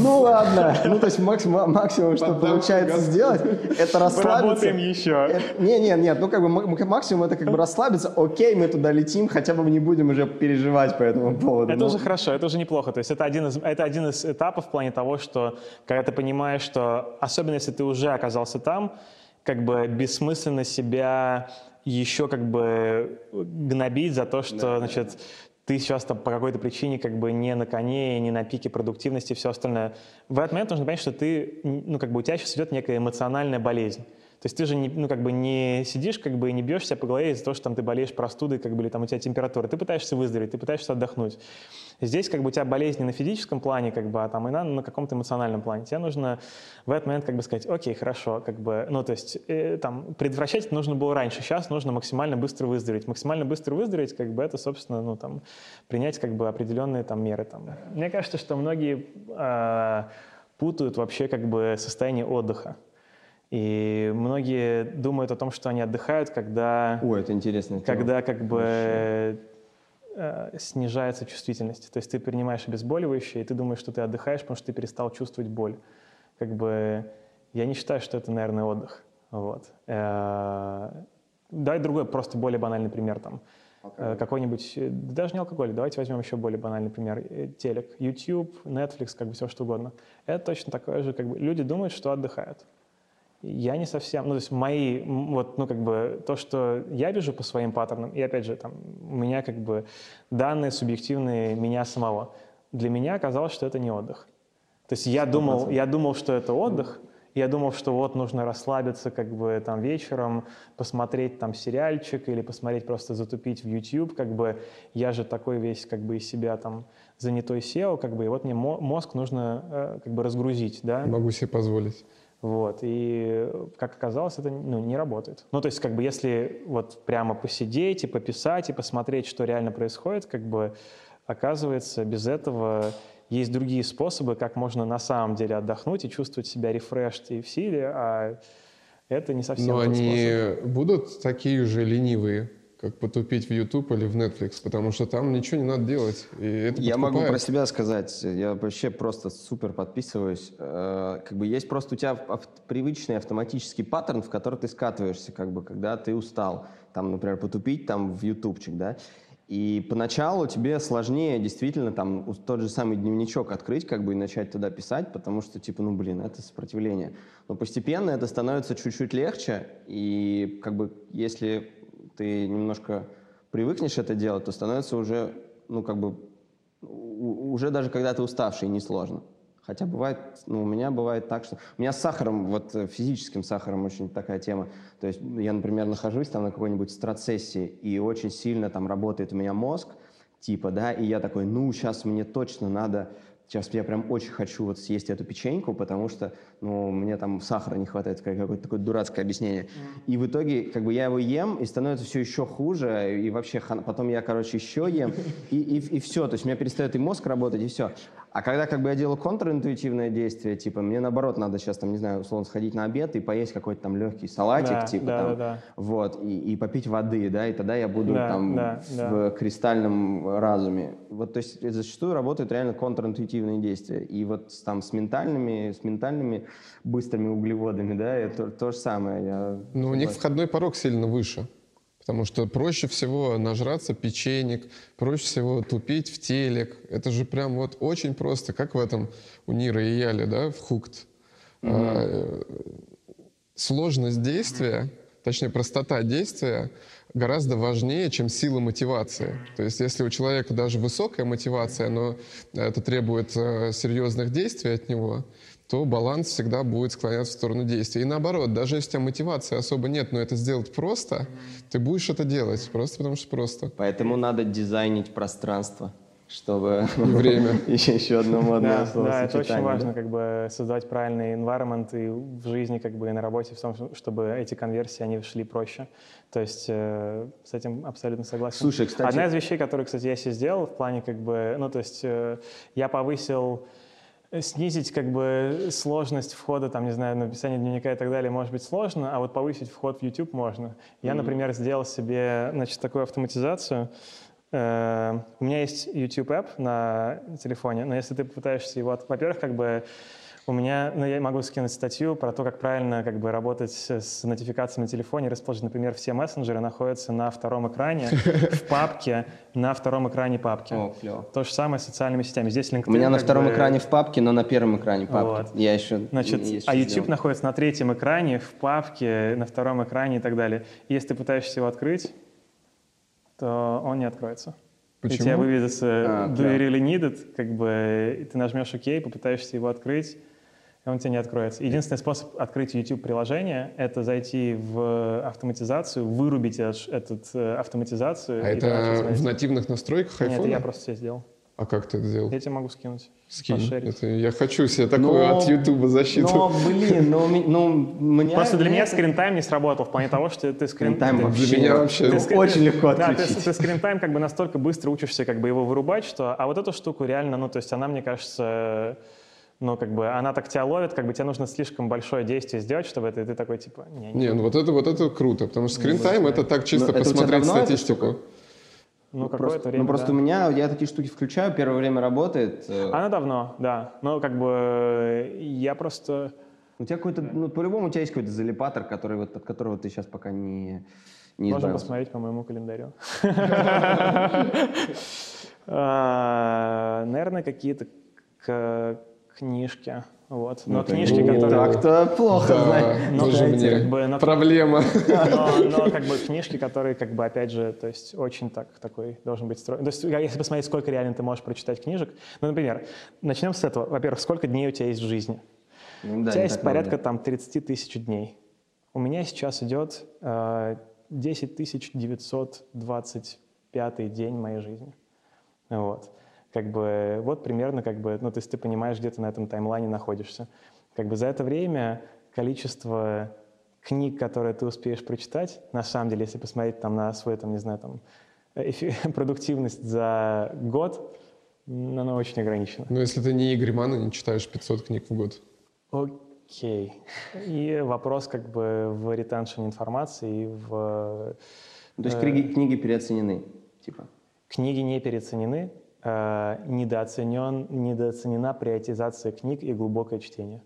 ну ладно. Ну, то есть максимум, максимум что получается сделать, это расслабиться. Поработаем еще. Не, не, нет, ну как бы максимум это как бы расслабиться, окей, мы туда летим, хотя бы не будем уже переживать по этому поводу. Это уже хорошо, это уже неплохо. То есть это один, из, это один из этапов в плане того, что когда ты понимаешь, что, особенно если ты уже оказался там, как бы бессмысленно себя еще как бы гнобить за то, что, да, значит, да ты сейчас там по какой-то причине как бы не на коне, не на пике продуктивности и все остальное. В этот момент нужно понять, что ты, ну, как бы у тебя сейчас идет некая эмоциональная болезнь. То есть ты же не, ну, как бы не сидишь как бы и не бьешь себя по голове из-за того, что там, ты болеешь простудой как бы, или там у тебя температура. Ты пытаешься выздороветь, ты пытаешься отдохнуть. Здесь как бы у тебя болезнь не на физическом плане, как бы, а там и на, на каком-то эмоциональном плане. Тебе нужно в этот момент как бы сказать, окей, хорошо, как бы, ну то есть э, там предотвращать нужно было раньше, сейчас нужно максимально быстро выздороветь. Максимально быстро выздороветь, как бы это, собственно, ну там принять как бы определенные там меры. Там. Мне кажется, что многие э, путают вообще как бы состояние отдыха. И многие думают о том, что они отдыхают, когда... О, это интересно. Когда как бы э, снижается чувствительность. То есть ты принимаешь обезболивающее, и ты думаешь, что ты отдыхаешь, потому что ты перестал чувствовать боль. Как бы я не считаю, что это, наверное, отдых. Вот. Э, дай другой, просто более банальный пример. Там. Okay. Э, какой-нибудь, даже не алкоголь, давайте возьмем еще более банальный пример. Телек, YouTube, Netflix, как бы все что угодно. Это точно такое же, как бы люди думают, что отдыхают я не совсем, ну, то есть мои, вот, ну, как бы, то, что я вижу по своим паттернам, и, опять же, там, у меня, как бы, данные субъективные меня самого, для меня оказалось, что это не отдых. То есть я думал, я думал, что это отдых, я думал, что вот нужно расслабиться как бы там вечером, посмотреть там сериальчик или посмотреть просто затупить в YouTube, как бы я же такой весь как бы из себя там занятой SEO, как бы, и вот мне мозг нужно э, как бы разгрузить, да. Могу себе позволить. Вот, и, как оказалось, это ну, не работает. Ну, то есть, как бы, если вот прямо посидеть и пописать, и посмотреть, что реально происходит, как бы, оказывается, без этого есть другие способы, как можно на самом деле отдохнуть и чувствовать себя рефрешт и в силе, а это не совсем Но они способ. будут такие же ленивые, как потупить в YouTube или в Netflix, потому что там ничего не надо делать. И это я могу про себя сказать, я вообще просто супер подписываюсь. Э, как бы есть просто у тебя привычный автоматический паттерн, в который ты скатываешься, как бы, когда ты устал. Там, например, потупить там в ютубчик, да, и поначалу тебе сложнее действительно там тот же самый дневничок открыть, как бы и начать туда писать, потому что типа, ну блин, это сопротивление. Но постепенно это становится чуть-чуть легче, и как бы если ты немножко привыкнешь это делать, то становится уже, ну, как бы, уже даже когда ты уставший, несложно. Хотя бывает, ну, у меня бывает так, что... У меня с сахаром, вот э, физическим сахаром очень такая тема. То есть я, например, нахожусь там на какой-нибудь страцессии, и очень сильно там работает у меня мозг, типа, да, и я такой, ну, сейчас мне точно надо Сейчас я прям очень хочу вот съесть эту печеньку, потому что, ну, мне там сахара не хватает, какое-то такое дурацкое объяснение. Mm. И в итоге, как бы я его ем, и становится все еще хуже, и вообще потом я, короче, еще ем, и, и, и все. То есть у меня перестает и мозг работать, и все. А когда как бы я делаю контринтуитивное действие, типа мне наоборот надо сейчас там, не знаю, условно сходить на обед и поесть какой-то там легкий салатик, да, типа да, там, да, да. вот, и, и попить воды, да, и тогда я буду да, там да, в да. кристальном разуме. Вот, то есть зачастую работают реально контринтуитивные действия. И вот там с ментальными, с ментальными быстрыми углеводами, да, это то, то же самое. Я... Ну, у них входной порог сильно выше. Потому что проще всего нажраться печенек, проще всего тупить в телек. Это же прям вот очень просто, как в этом у Нира и Яли, да, в Хукт. Mm-hmm. А, сложность действия, точнее простота действия гораздо важнее, чем сила мотивации. То есть если у человека даже высокая мотивация, но это требует э, серьезных действий от него, то баланс всегда будет склоняться в сторону действия. И наоборот, даже если у тебя мотивации особо нет, но это сделать просто, ты будешь это делать, просто потому что просто. Поэтому надо дизайнить пространство чтобы и время. еще, еще одно модное да, слово Да, это очень важно, да? как бы создавать правильный environment и в жизни, как бы и на работе, в том, чтобы эти конверсии, они шли проще. То есть э, с этим абсолютно согласен. Слушай, кстати... Одна из вещей, которые, кстати, я себе сделал в плане, как бы, ну, то есть э, я повысил снизить как бы сложность входа, там, не знаю, написание дневника и так далее может быть сложно, а вот повысить вход в YouTube можно. Я, mm-hmm. например, сделал себе, значит, такую автоматизацию. Э, у меня есть YouTube App на телефоне, но если ты попытаешься его, во-первых, как бы у меня, ну, я могу скинуть статью про то, как правильно как бы работать с нотификациями на телефоне. Расположить, например, все мессенджеры находятся на втором экране, в папке, на втором экране папки. О, клево. То же самое с социальными сетями. Здесь LinkedIn. У меня на втором бы... экране в папке, но на первом экране папки. Вот. Я еще Значит, а YouTube сделал. находится на третьем экране, в папке, на втором экране и так далее. И если ты пытаешься его открыть, то он не откроется. Почему? И тебе выведется а, «Do you really need it?» Как бы, и ты нажмешь «Ок», попытаешься его открыть, он тебе не откроется. Единственный способ открыть YouTube-приложение — это зайти в автоматизацию, вырубить этот, этот э, автоматизацию. А это в нативных настройках iPhone? Нет, это я просто себе сделал. А как ты это сделал? Я тебе могу скинуть. Скинь. Это, я хочу себе такую но, от YouTube защиту. Но, блин, но, но меня... Просто для меня скринтайм не сработал в плане того, что ты скринтайм... вообще, для меня вообще ты, ты, очень легко отключить. Да, ты, ты скринтайм как бы настолько быстро учишься как бы его вырубать, что... А вот эту штуку реально, ну, то есть она, мне кажется, ну, как бы она так тебя ловит, как бы тебе нужно слишком большое действие сделать, чтобы это, и ты такой, типа, не, не. не ну вот это, вот это круто, потому что скринтайм — это так чисто но посмотреть статистику. Ну, какое-то время, Ну, просто да. у меня, я такие штуки включаю, первое время работает. Э. Она давно, да. Но как бы я просто... У тебя какой-то, ну, по-любому у тебя есть какой-то залипатор, который вот, от которого ты сейчас пока не, не Можем избавился. посмотреть по моему календарю. А, наверное, какие-то книжки. Вот. Но ну, книжки, не которые... Так-то плохо, да, знаешь. Но, тоже мне как бы, но, проблема. Но, но как бы книжки, которые как бы опять же, то есть очень так такой должен быть строй. То есть если посмотреть, сколько реально ты можешь прочитать книжек, ну, например, начнем с этого. Во-первых, сколько дней у тебя есть в жизни? Ну, да, у тебя есть порядка много. там 30 тысяч дней. У меня сейчас идет э, 10 925 день моей жизни. Вот как бы вот примерно как бы, ну, то есть ты понимаешь, где ты на этом таймлайне находишься. Как бы за это время количество книг, которые ты успеешь прочитать, на самом деле, если посмотреть там на свой, там, не знаю, там, продуктивность за год, она очень ограничена. Но если ты не Игорь Ман и не читаешь 500 книг в год. Окей. И вопрос как бы в ретеншн информации и в... То есть книги, э, книги переоценены, типа? Книги не переоценены, недооценен, недооценена приоритизация книг и глубокое чтение.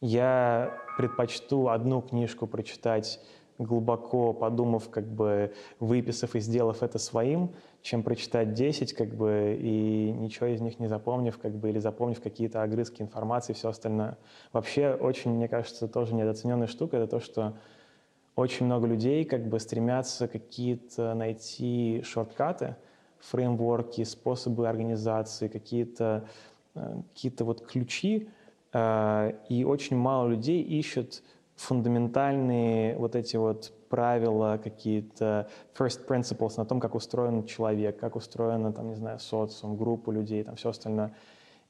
Я предпочту одну книжку прочитать глубоко подумав, как бы выписав и сделав это своим, чем прочитать 10, как бы, и ничего из них не запомнив, как бы, или запомнив какие-то огрызки информации и все остальное. Вообще, очень, мне кажется, тоже недооцененная штука — это то, что очень много людей как бы стремятся какие-то найти шорткаты — фреймворки, способы организации, какие-то э, какие вот ключи, э, и очень мало людей ищут фундаментальные вот эти вот правила, какие-то first principles на том, как устроен человек, как устроена, там, не знаю, социум, группа людей, там, все остальное.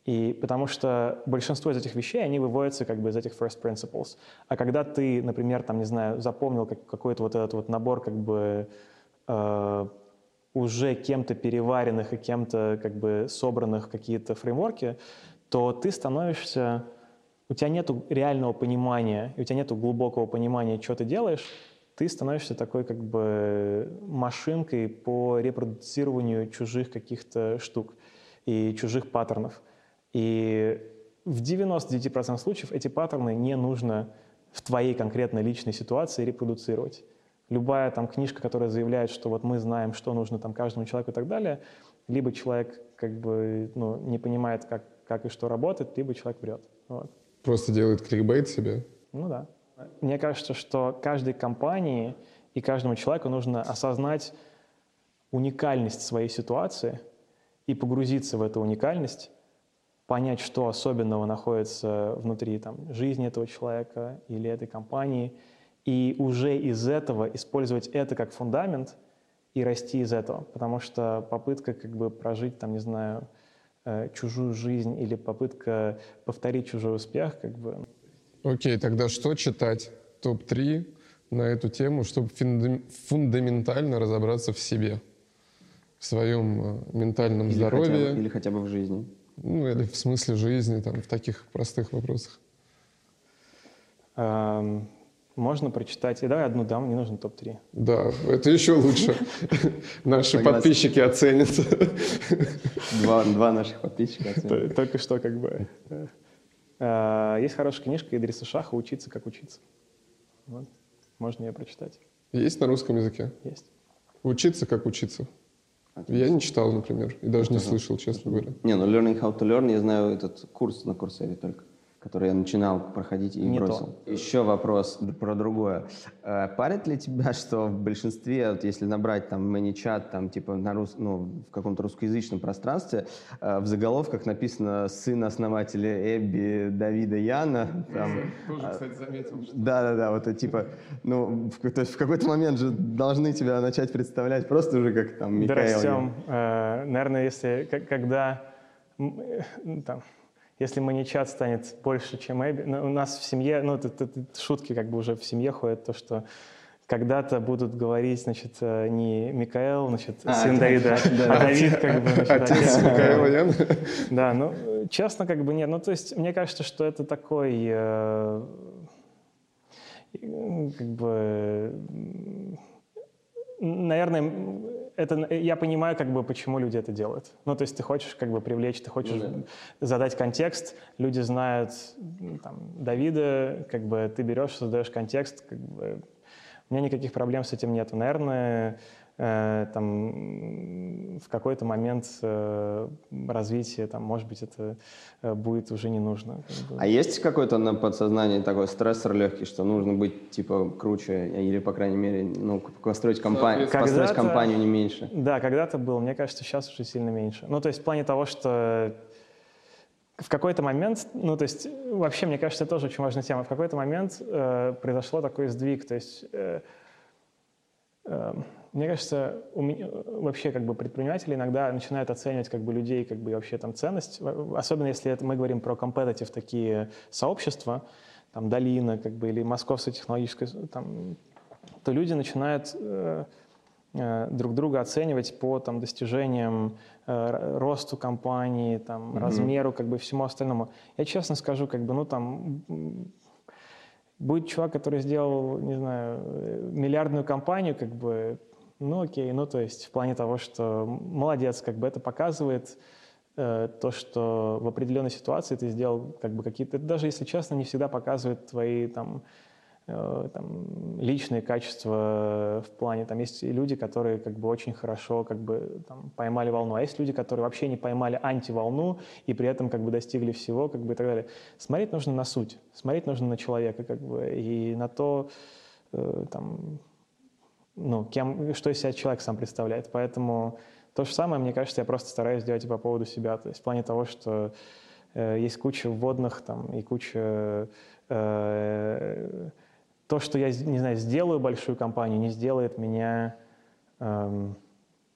И потому что большинство из этих вещей, они выводятся как бы из этих first principles. А когда ты, например, там, не знаю, запомнил какой-то вот этот вот набор как бы э, уже кем-то переваренных и кем-то как бы собранных какие-то фреймворки, то ты становишься, у тебя нет реального понимания, у тебя нет глубокого понимания, что ты делаешь, ты становишься такой как бы машинкой по репродуцированию чужих каких-то штук и чужих паттернов. И в 99% случаев эти паттерны не нужно в твоей конкретной личной ситуации репродуцировать любая там книжка, которая заявляет, что вот мы знаем, что нужно там каждому человеку и так далее, либо человек как бы ну, не понимает, как, как и что работает, либо человек врет. Вот. Просто делает кликбейт себе? Ну да. Мне кажется, что каждой компании и каждому человеку нужно осознать уникальность своей ситуации и погрузиться в эту уникальность, понять, что особенного находится внутри там, жизни этого человека или этой компании – и уже из этого использовать это как фундамент и расти из этого. Потому что попытка как бы прожить, там, не знаю, э, чужую жизнь или попытка повторить чужой успех, как бы... Окей, тогда что читать? Топ-3 на эту тему, чтобы фундаментально разобраться в себе, в своем э, ментальном или здоровье. Хотя бы, или хотя бы в жизни. Ну, или в смысле жизни, там, в таких простых вопросах. Um можно прочитать. И давай одну дам, не нужно топ-3. Да, это еще лучше. Наши подписчики оценят. Два, два наших подписчика оценят. Только что как бы. А, есть хорошая книжка Идриса Шаха «Учиться, как учиться». Вот. Можно ее прочитать. Есть на русском языке? Есть. «Учиться, как учиться». Отлично. Я не читал, например, и даже не слышал, честно говоря. Не, ну Learning How to Learn, я знаю этот курс на Курсере только. Который я начинал проходить и Не бросил. То. Еще вопрос про другое. Э, парит ли тебя, что в большинстве, вот если набрать там ManyChat, там типа на рус, ну, в каком-то русскоязычном пространстве, э, в заголовках написано «сын основателя Эбби Давида Яна». Там, Тоже, а, кстати, заметил. Что... Да-да-да, вот это типа, ну, в, то есть в какой-то момент же должны тебя начать представлять просто уже как там Михаил. Здрасте, э, наверное, если, когда там, если маничат станет больше, чем Эбби, ну, у нас в семье, ну, это, это, это шутки как бы уже в семье ходят, то, что когда-то будут говорить, значит, э, не Микаэл, значит, а, сын Давида, да, а Давид, как бы, значит, отец Микаэла, Ян. Да, ну, честно, как бы нет. Ну, то есть, мне кажется, что это такой, э, как бы, наверное, это, я понимаю, как бы, почему люди это делают. Ну, то есть ты хочешь как бы привлечь, ты хочешь ну, да. задать контекст, люди знают там, Давида, как бы ты берешь, создаешь контекст, как бы, у меня никаких проблем с этим нет. Наверное, там, в какой-то момент э, развития, там, может быть, это э, будет уже не нужно. А есть какой-то на подсознании такой стрессор легкий, что нужно быть, типа, круче, или, по крайней мере, ну, построить, компанию, построить компанию не меньше? Да, когда-то был. Мне кажется, сейчас уже сильно меньше. Ну, то есть в плане того, что в какой-то момент, ну, то есть, вообще, мне кажется, это тоже очень важная тема. В какой-то момент э, произошло такой сдвиг, то есть э, э, мне кажется, у меня, вообще как бы предприниматели иногда начинают оценивать как бы людей как бы вообще там ценность, особенно если это мы говорим про competitive такие сообщества, там Долина как бы или Московская технологическая, там, то люди начинают э, э, друг друга оценивать по там достижениям, э, росту компании, там, mm-hmm. размеру, как бы всему остальному. Я честно скажу, как бы, ну там будет чувак, который сделал, не знаю, миллиардную компанию, как бы ну окей, ну то есть в плане того, что молодец, как бы это показывает э, то, что в определенной ситуации ты сделал как бы какие-то, даже если честно, не всегда показывает твои там, э, там личные качества в плане, там есть люди, которые как бы очень хорошо как бы там поймали волну, а есть люди, которые вообще не поймали антиволну и при этом как бы достигли всего, как бы и так далее. Смотреть нужно на суть, смотреть нужно на человека как бы и на то, э, там, ну, кем, что из себя человек сам представляет. Поэтому то же самое, мне кажется, я просто стараюсь делать и по поводу себя. То есть в плане того, что э, есть куча вводных там, и куча... Э, то, что я, не знаю, сделаю большую компанию, не сделает меня э,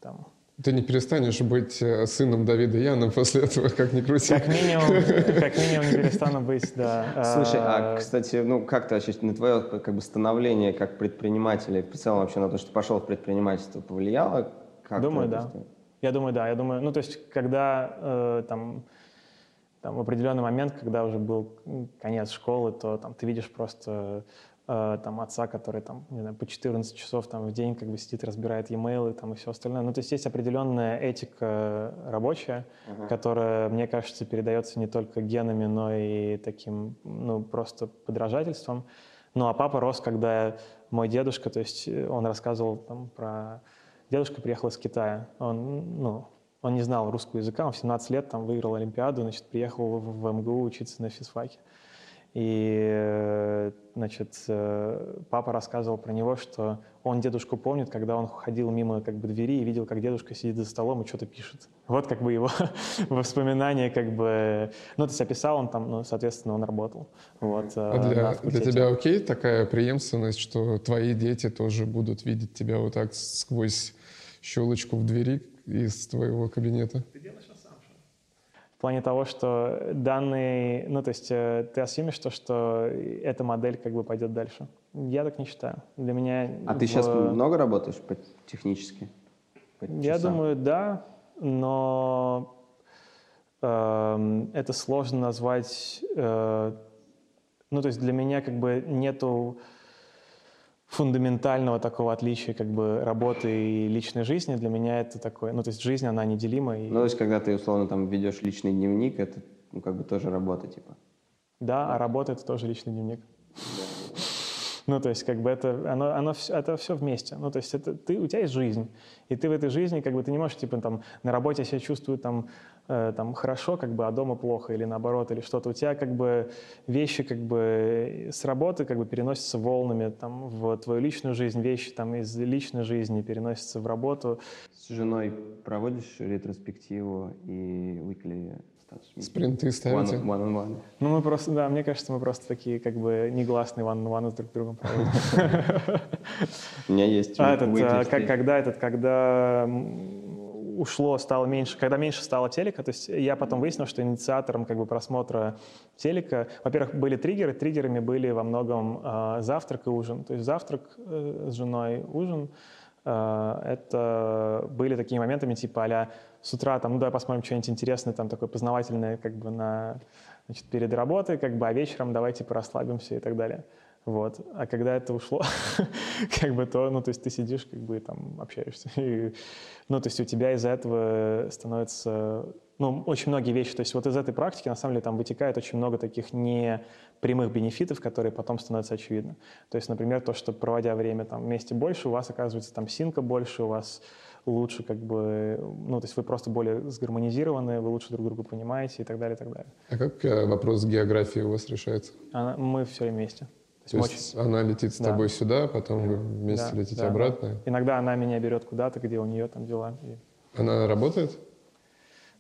там, ты не перестанешь быть э, сыном Давида Яна после этого, как ни крути. Как минимум, как минимум не перестану быть, да. Слушай, а, кстати, ну как вообще на твое как бы становление как предпринимателя и в целом вообще на то, что ты пошел в предпринимательство, повлияло? Как думаю, да. Я думаю, да. Я думаю, ну то есть, когда э, там, там в определенный момент, когда уже был конец школы, то там ты видишь просто Э, там, отца, который там, не знаю, по 14 часов там, в день как бы сидит, разбирает e-mail там, и все остальное. Ну, то есть есть определенная этика рабочая, uh-huh. которая, мне кажется, передается не только генами, но и таким, ну, просто подражательством. Ну, а папа рос, когда мой дедушка, то есть э, он рассказывал там про... Дедушка приехал из Китая. Он, ну, он не знал русского языка, он в 17 лет там выиграл Олимпиаду, значит, приехал в, в МГУ учиться на физфаке. И, значит, э, папа рассказывал про него, что он дедушку помнит, когда он ходил мимо как бы двери и видел, как дедушка сидит за столом и что-то пишет. Вот как бы его воспоминания как бы... Ну, то есть описал он там, ну, соответственно, он работал. Вот, э, а для, для тебя окей такая преемственность, что твои дети тоже будут видеть тебя вот так сквозь щелочку в двери из твоего кабинета? Плане того, что данные, ну то есть э, ты осъемишь то, что эта модель как бы пойдет дальше. Я так не считаю. Для меня... А в... ты сейчас много работаешь по технически? По Я думаю, да, но э, это сложно назвать... Э, ну то есть для меня как бы нету фундаментального такого отличия как бы работы и личной жизни для меня это такое, ну то есть жизнь она неделима. И... Ну то есть когда ты условно там ведешь личный дневник, это ну как бы тоже работа типа. Да, а работа это тоже личный дневник. Ну, то есть, как бы это, оно, оно, это все вместе. Ну, то есть, это, ты, у тебя есть жизнь, и ты в этой жизни, как бы, ты не можешь, типа, там, на работе себя чувствую, там, там, хорошо, как бы, а дома плохо, или наоборот, или что-то. У тебя, как бы, вещи, как бы, с работы, как бы, переносятся волнами, там, в твою личную жизнь, вещи, там, из личной жизни переносятся в работу. С женой проводишь ретроспективу и weekly Спринты ставите? One, one on one. Ну, мы просто, да, мне кажется, мы просто такие, как бы, негласные one on one с друг другом проводим. У меня есть а этот, а, как, когда этот, когда ушло, стало меньше, когда меньше стало телека, то есть я потом выяснил, что инициатором как бы просмотра телека, во-первых, были триггеры, триггерами были во многом э, завтрак и ужин, то есть завтрак э, с женой, ужин, э, это были такими моментами типа а с утра там, ну давай посмотрим что-нибудь интересное, там такое познавательное как бы на, значит, перед работой, как бы, а вечером давайте порасслабимся и так далее. Вот. А когда это ушло, как бы то, ну, то есть ты сидишь, как бы там общаешься. И, ну, то есть у тебя из-за этого становится, ну, очень многие вещи. То есть вот из этой практики, на самом деле, там вытекает очень много таких непрямых бенефитов, которые потом становятся очевидны. То есть, например, то, что проводя время там вместе больше, у вас оказывается там синка больше, у вас лучше как бы, ну, то есть вы просто более сгармонизированы, вы лучше друг друга понимаете и так далее, и так далее. А как э, вопрос географии у вас решается? Она, мы все вместе. То есть, то есть очень... она летит с да. тобой сюда, потом вы вместе да, летите да, обратно? Да. Иногда она меня берет куда-то, где у нее там дела. И... Она работает?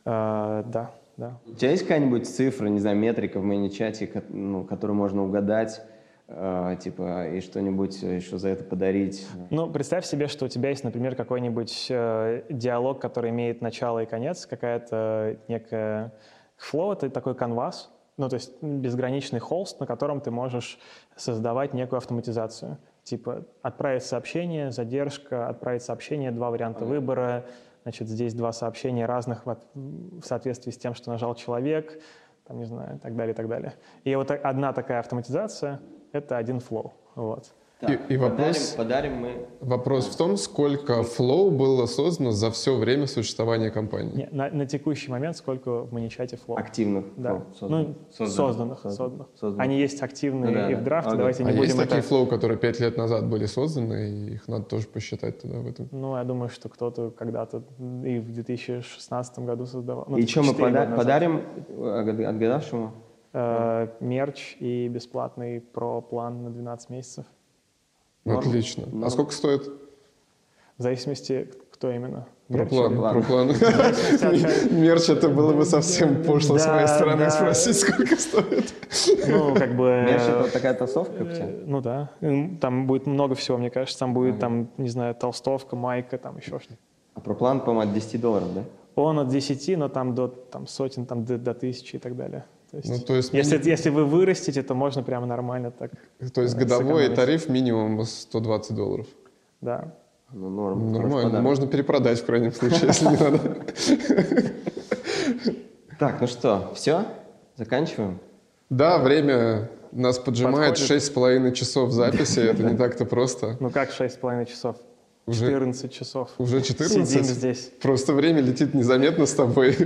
А, да, да. У тебя есть какая-нибудь цифра, не знаю, метрика в мини-чате, ну, которую можно угадать, э, типа, и что-нибудь еще за это подарить? Ну, представь себе, что у тебя есть, например, какой-нибудь э, диалог, который имеет начало и конец, какая-то некая flow, это такой канвас, ну, то есть безграничный холст, на котором ты можешь создавать некую автоматизацию. Типа отправить сообщение, задержка, отправить сообщение, два варианта выбора, значит, здесь два сообщения разных в, в соответствии с тем, что нажал человек, там, не знаю, и так далее, и так далее. И вот одна такая автоматизация — это один flow. Вот. Так, и, и вопрос, подарим, подарим мы... вопрос в том, сколько flow было создано за все время существования компании. Не, на, на текущий момент сколько в маничате Flow? Активных да. Flow созданных. Ну, созданных. Созданных. созданных. Они есть активные ну, да, и в драфте, ага. давайте не а будем есть это... такие Flow, которые пять лет назад были созданы, и их надо тоже посчитать туда в этом? Ну, я думаю, что кто-то когда-то и в 2016 году создавал. Ну, и что мы пода- подарим отгадавшему? Э, мерч и бесплатный про план на 12 месяцев. Норм. Отлично. Норм. А сколько стоит? В зависимости, кто именно. Про план, про план. Мерч это было бы совсем пошло с моей стороны спросить, сколько стоит. Ну, как бы... Мерч это такая толстовка у тебя? Ну да. Там будет много всего, мне кажется. Там будет, там, не знаю, толстовка, майка, там еще что-то. А про план, по-моему, от 10 долларов, да? Он от 10, но там до там, сотен, там, до, до тысячи и так далее. То есть, ну, то есть если, ми... если вы вырастете, то можно прямо нормально так То есть годовой тариф минимум 120 долларов? Да. Ну, норм. Нормально. Можно перепродать в крайнем случае, если не надо. Так, ну что, все? Заканчиваем? Да, время нас поджимает. Шесть с половиной часов записи. Это не так-то просто. Ну как шесть с половиной часов? Уже, 14 часов. Уже 14? Сидим здесь. Просто время летит незаметно с тобой.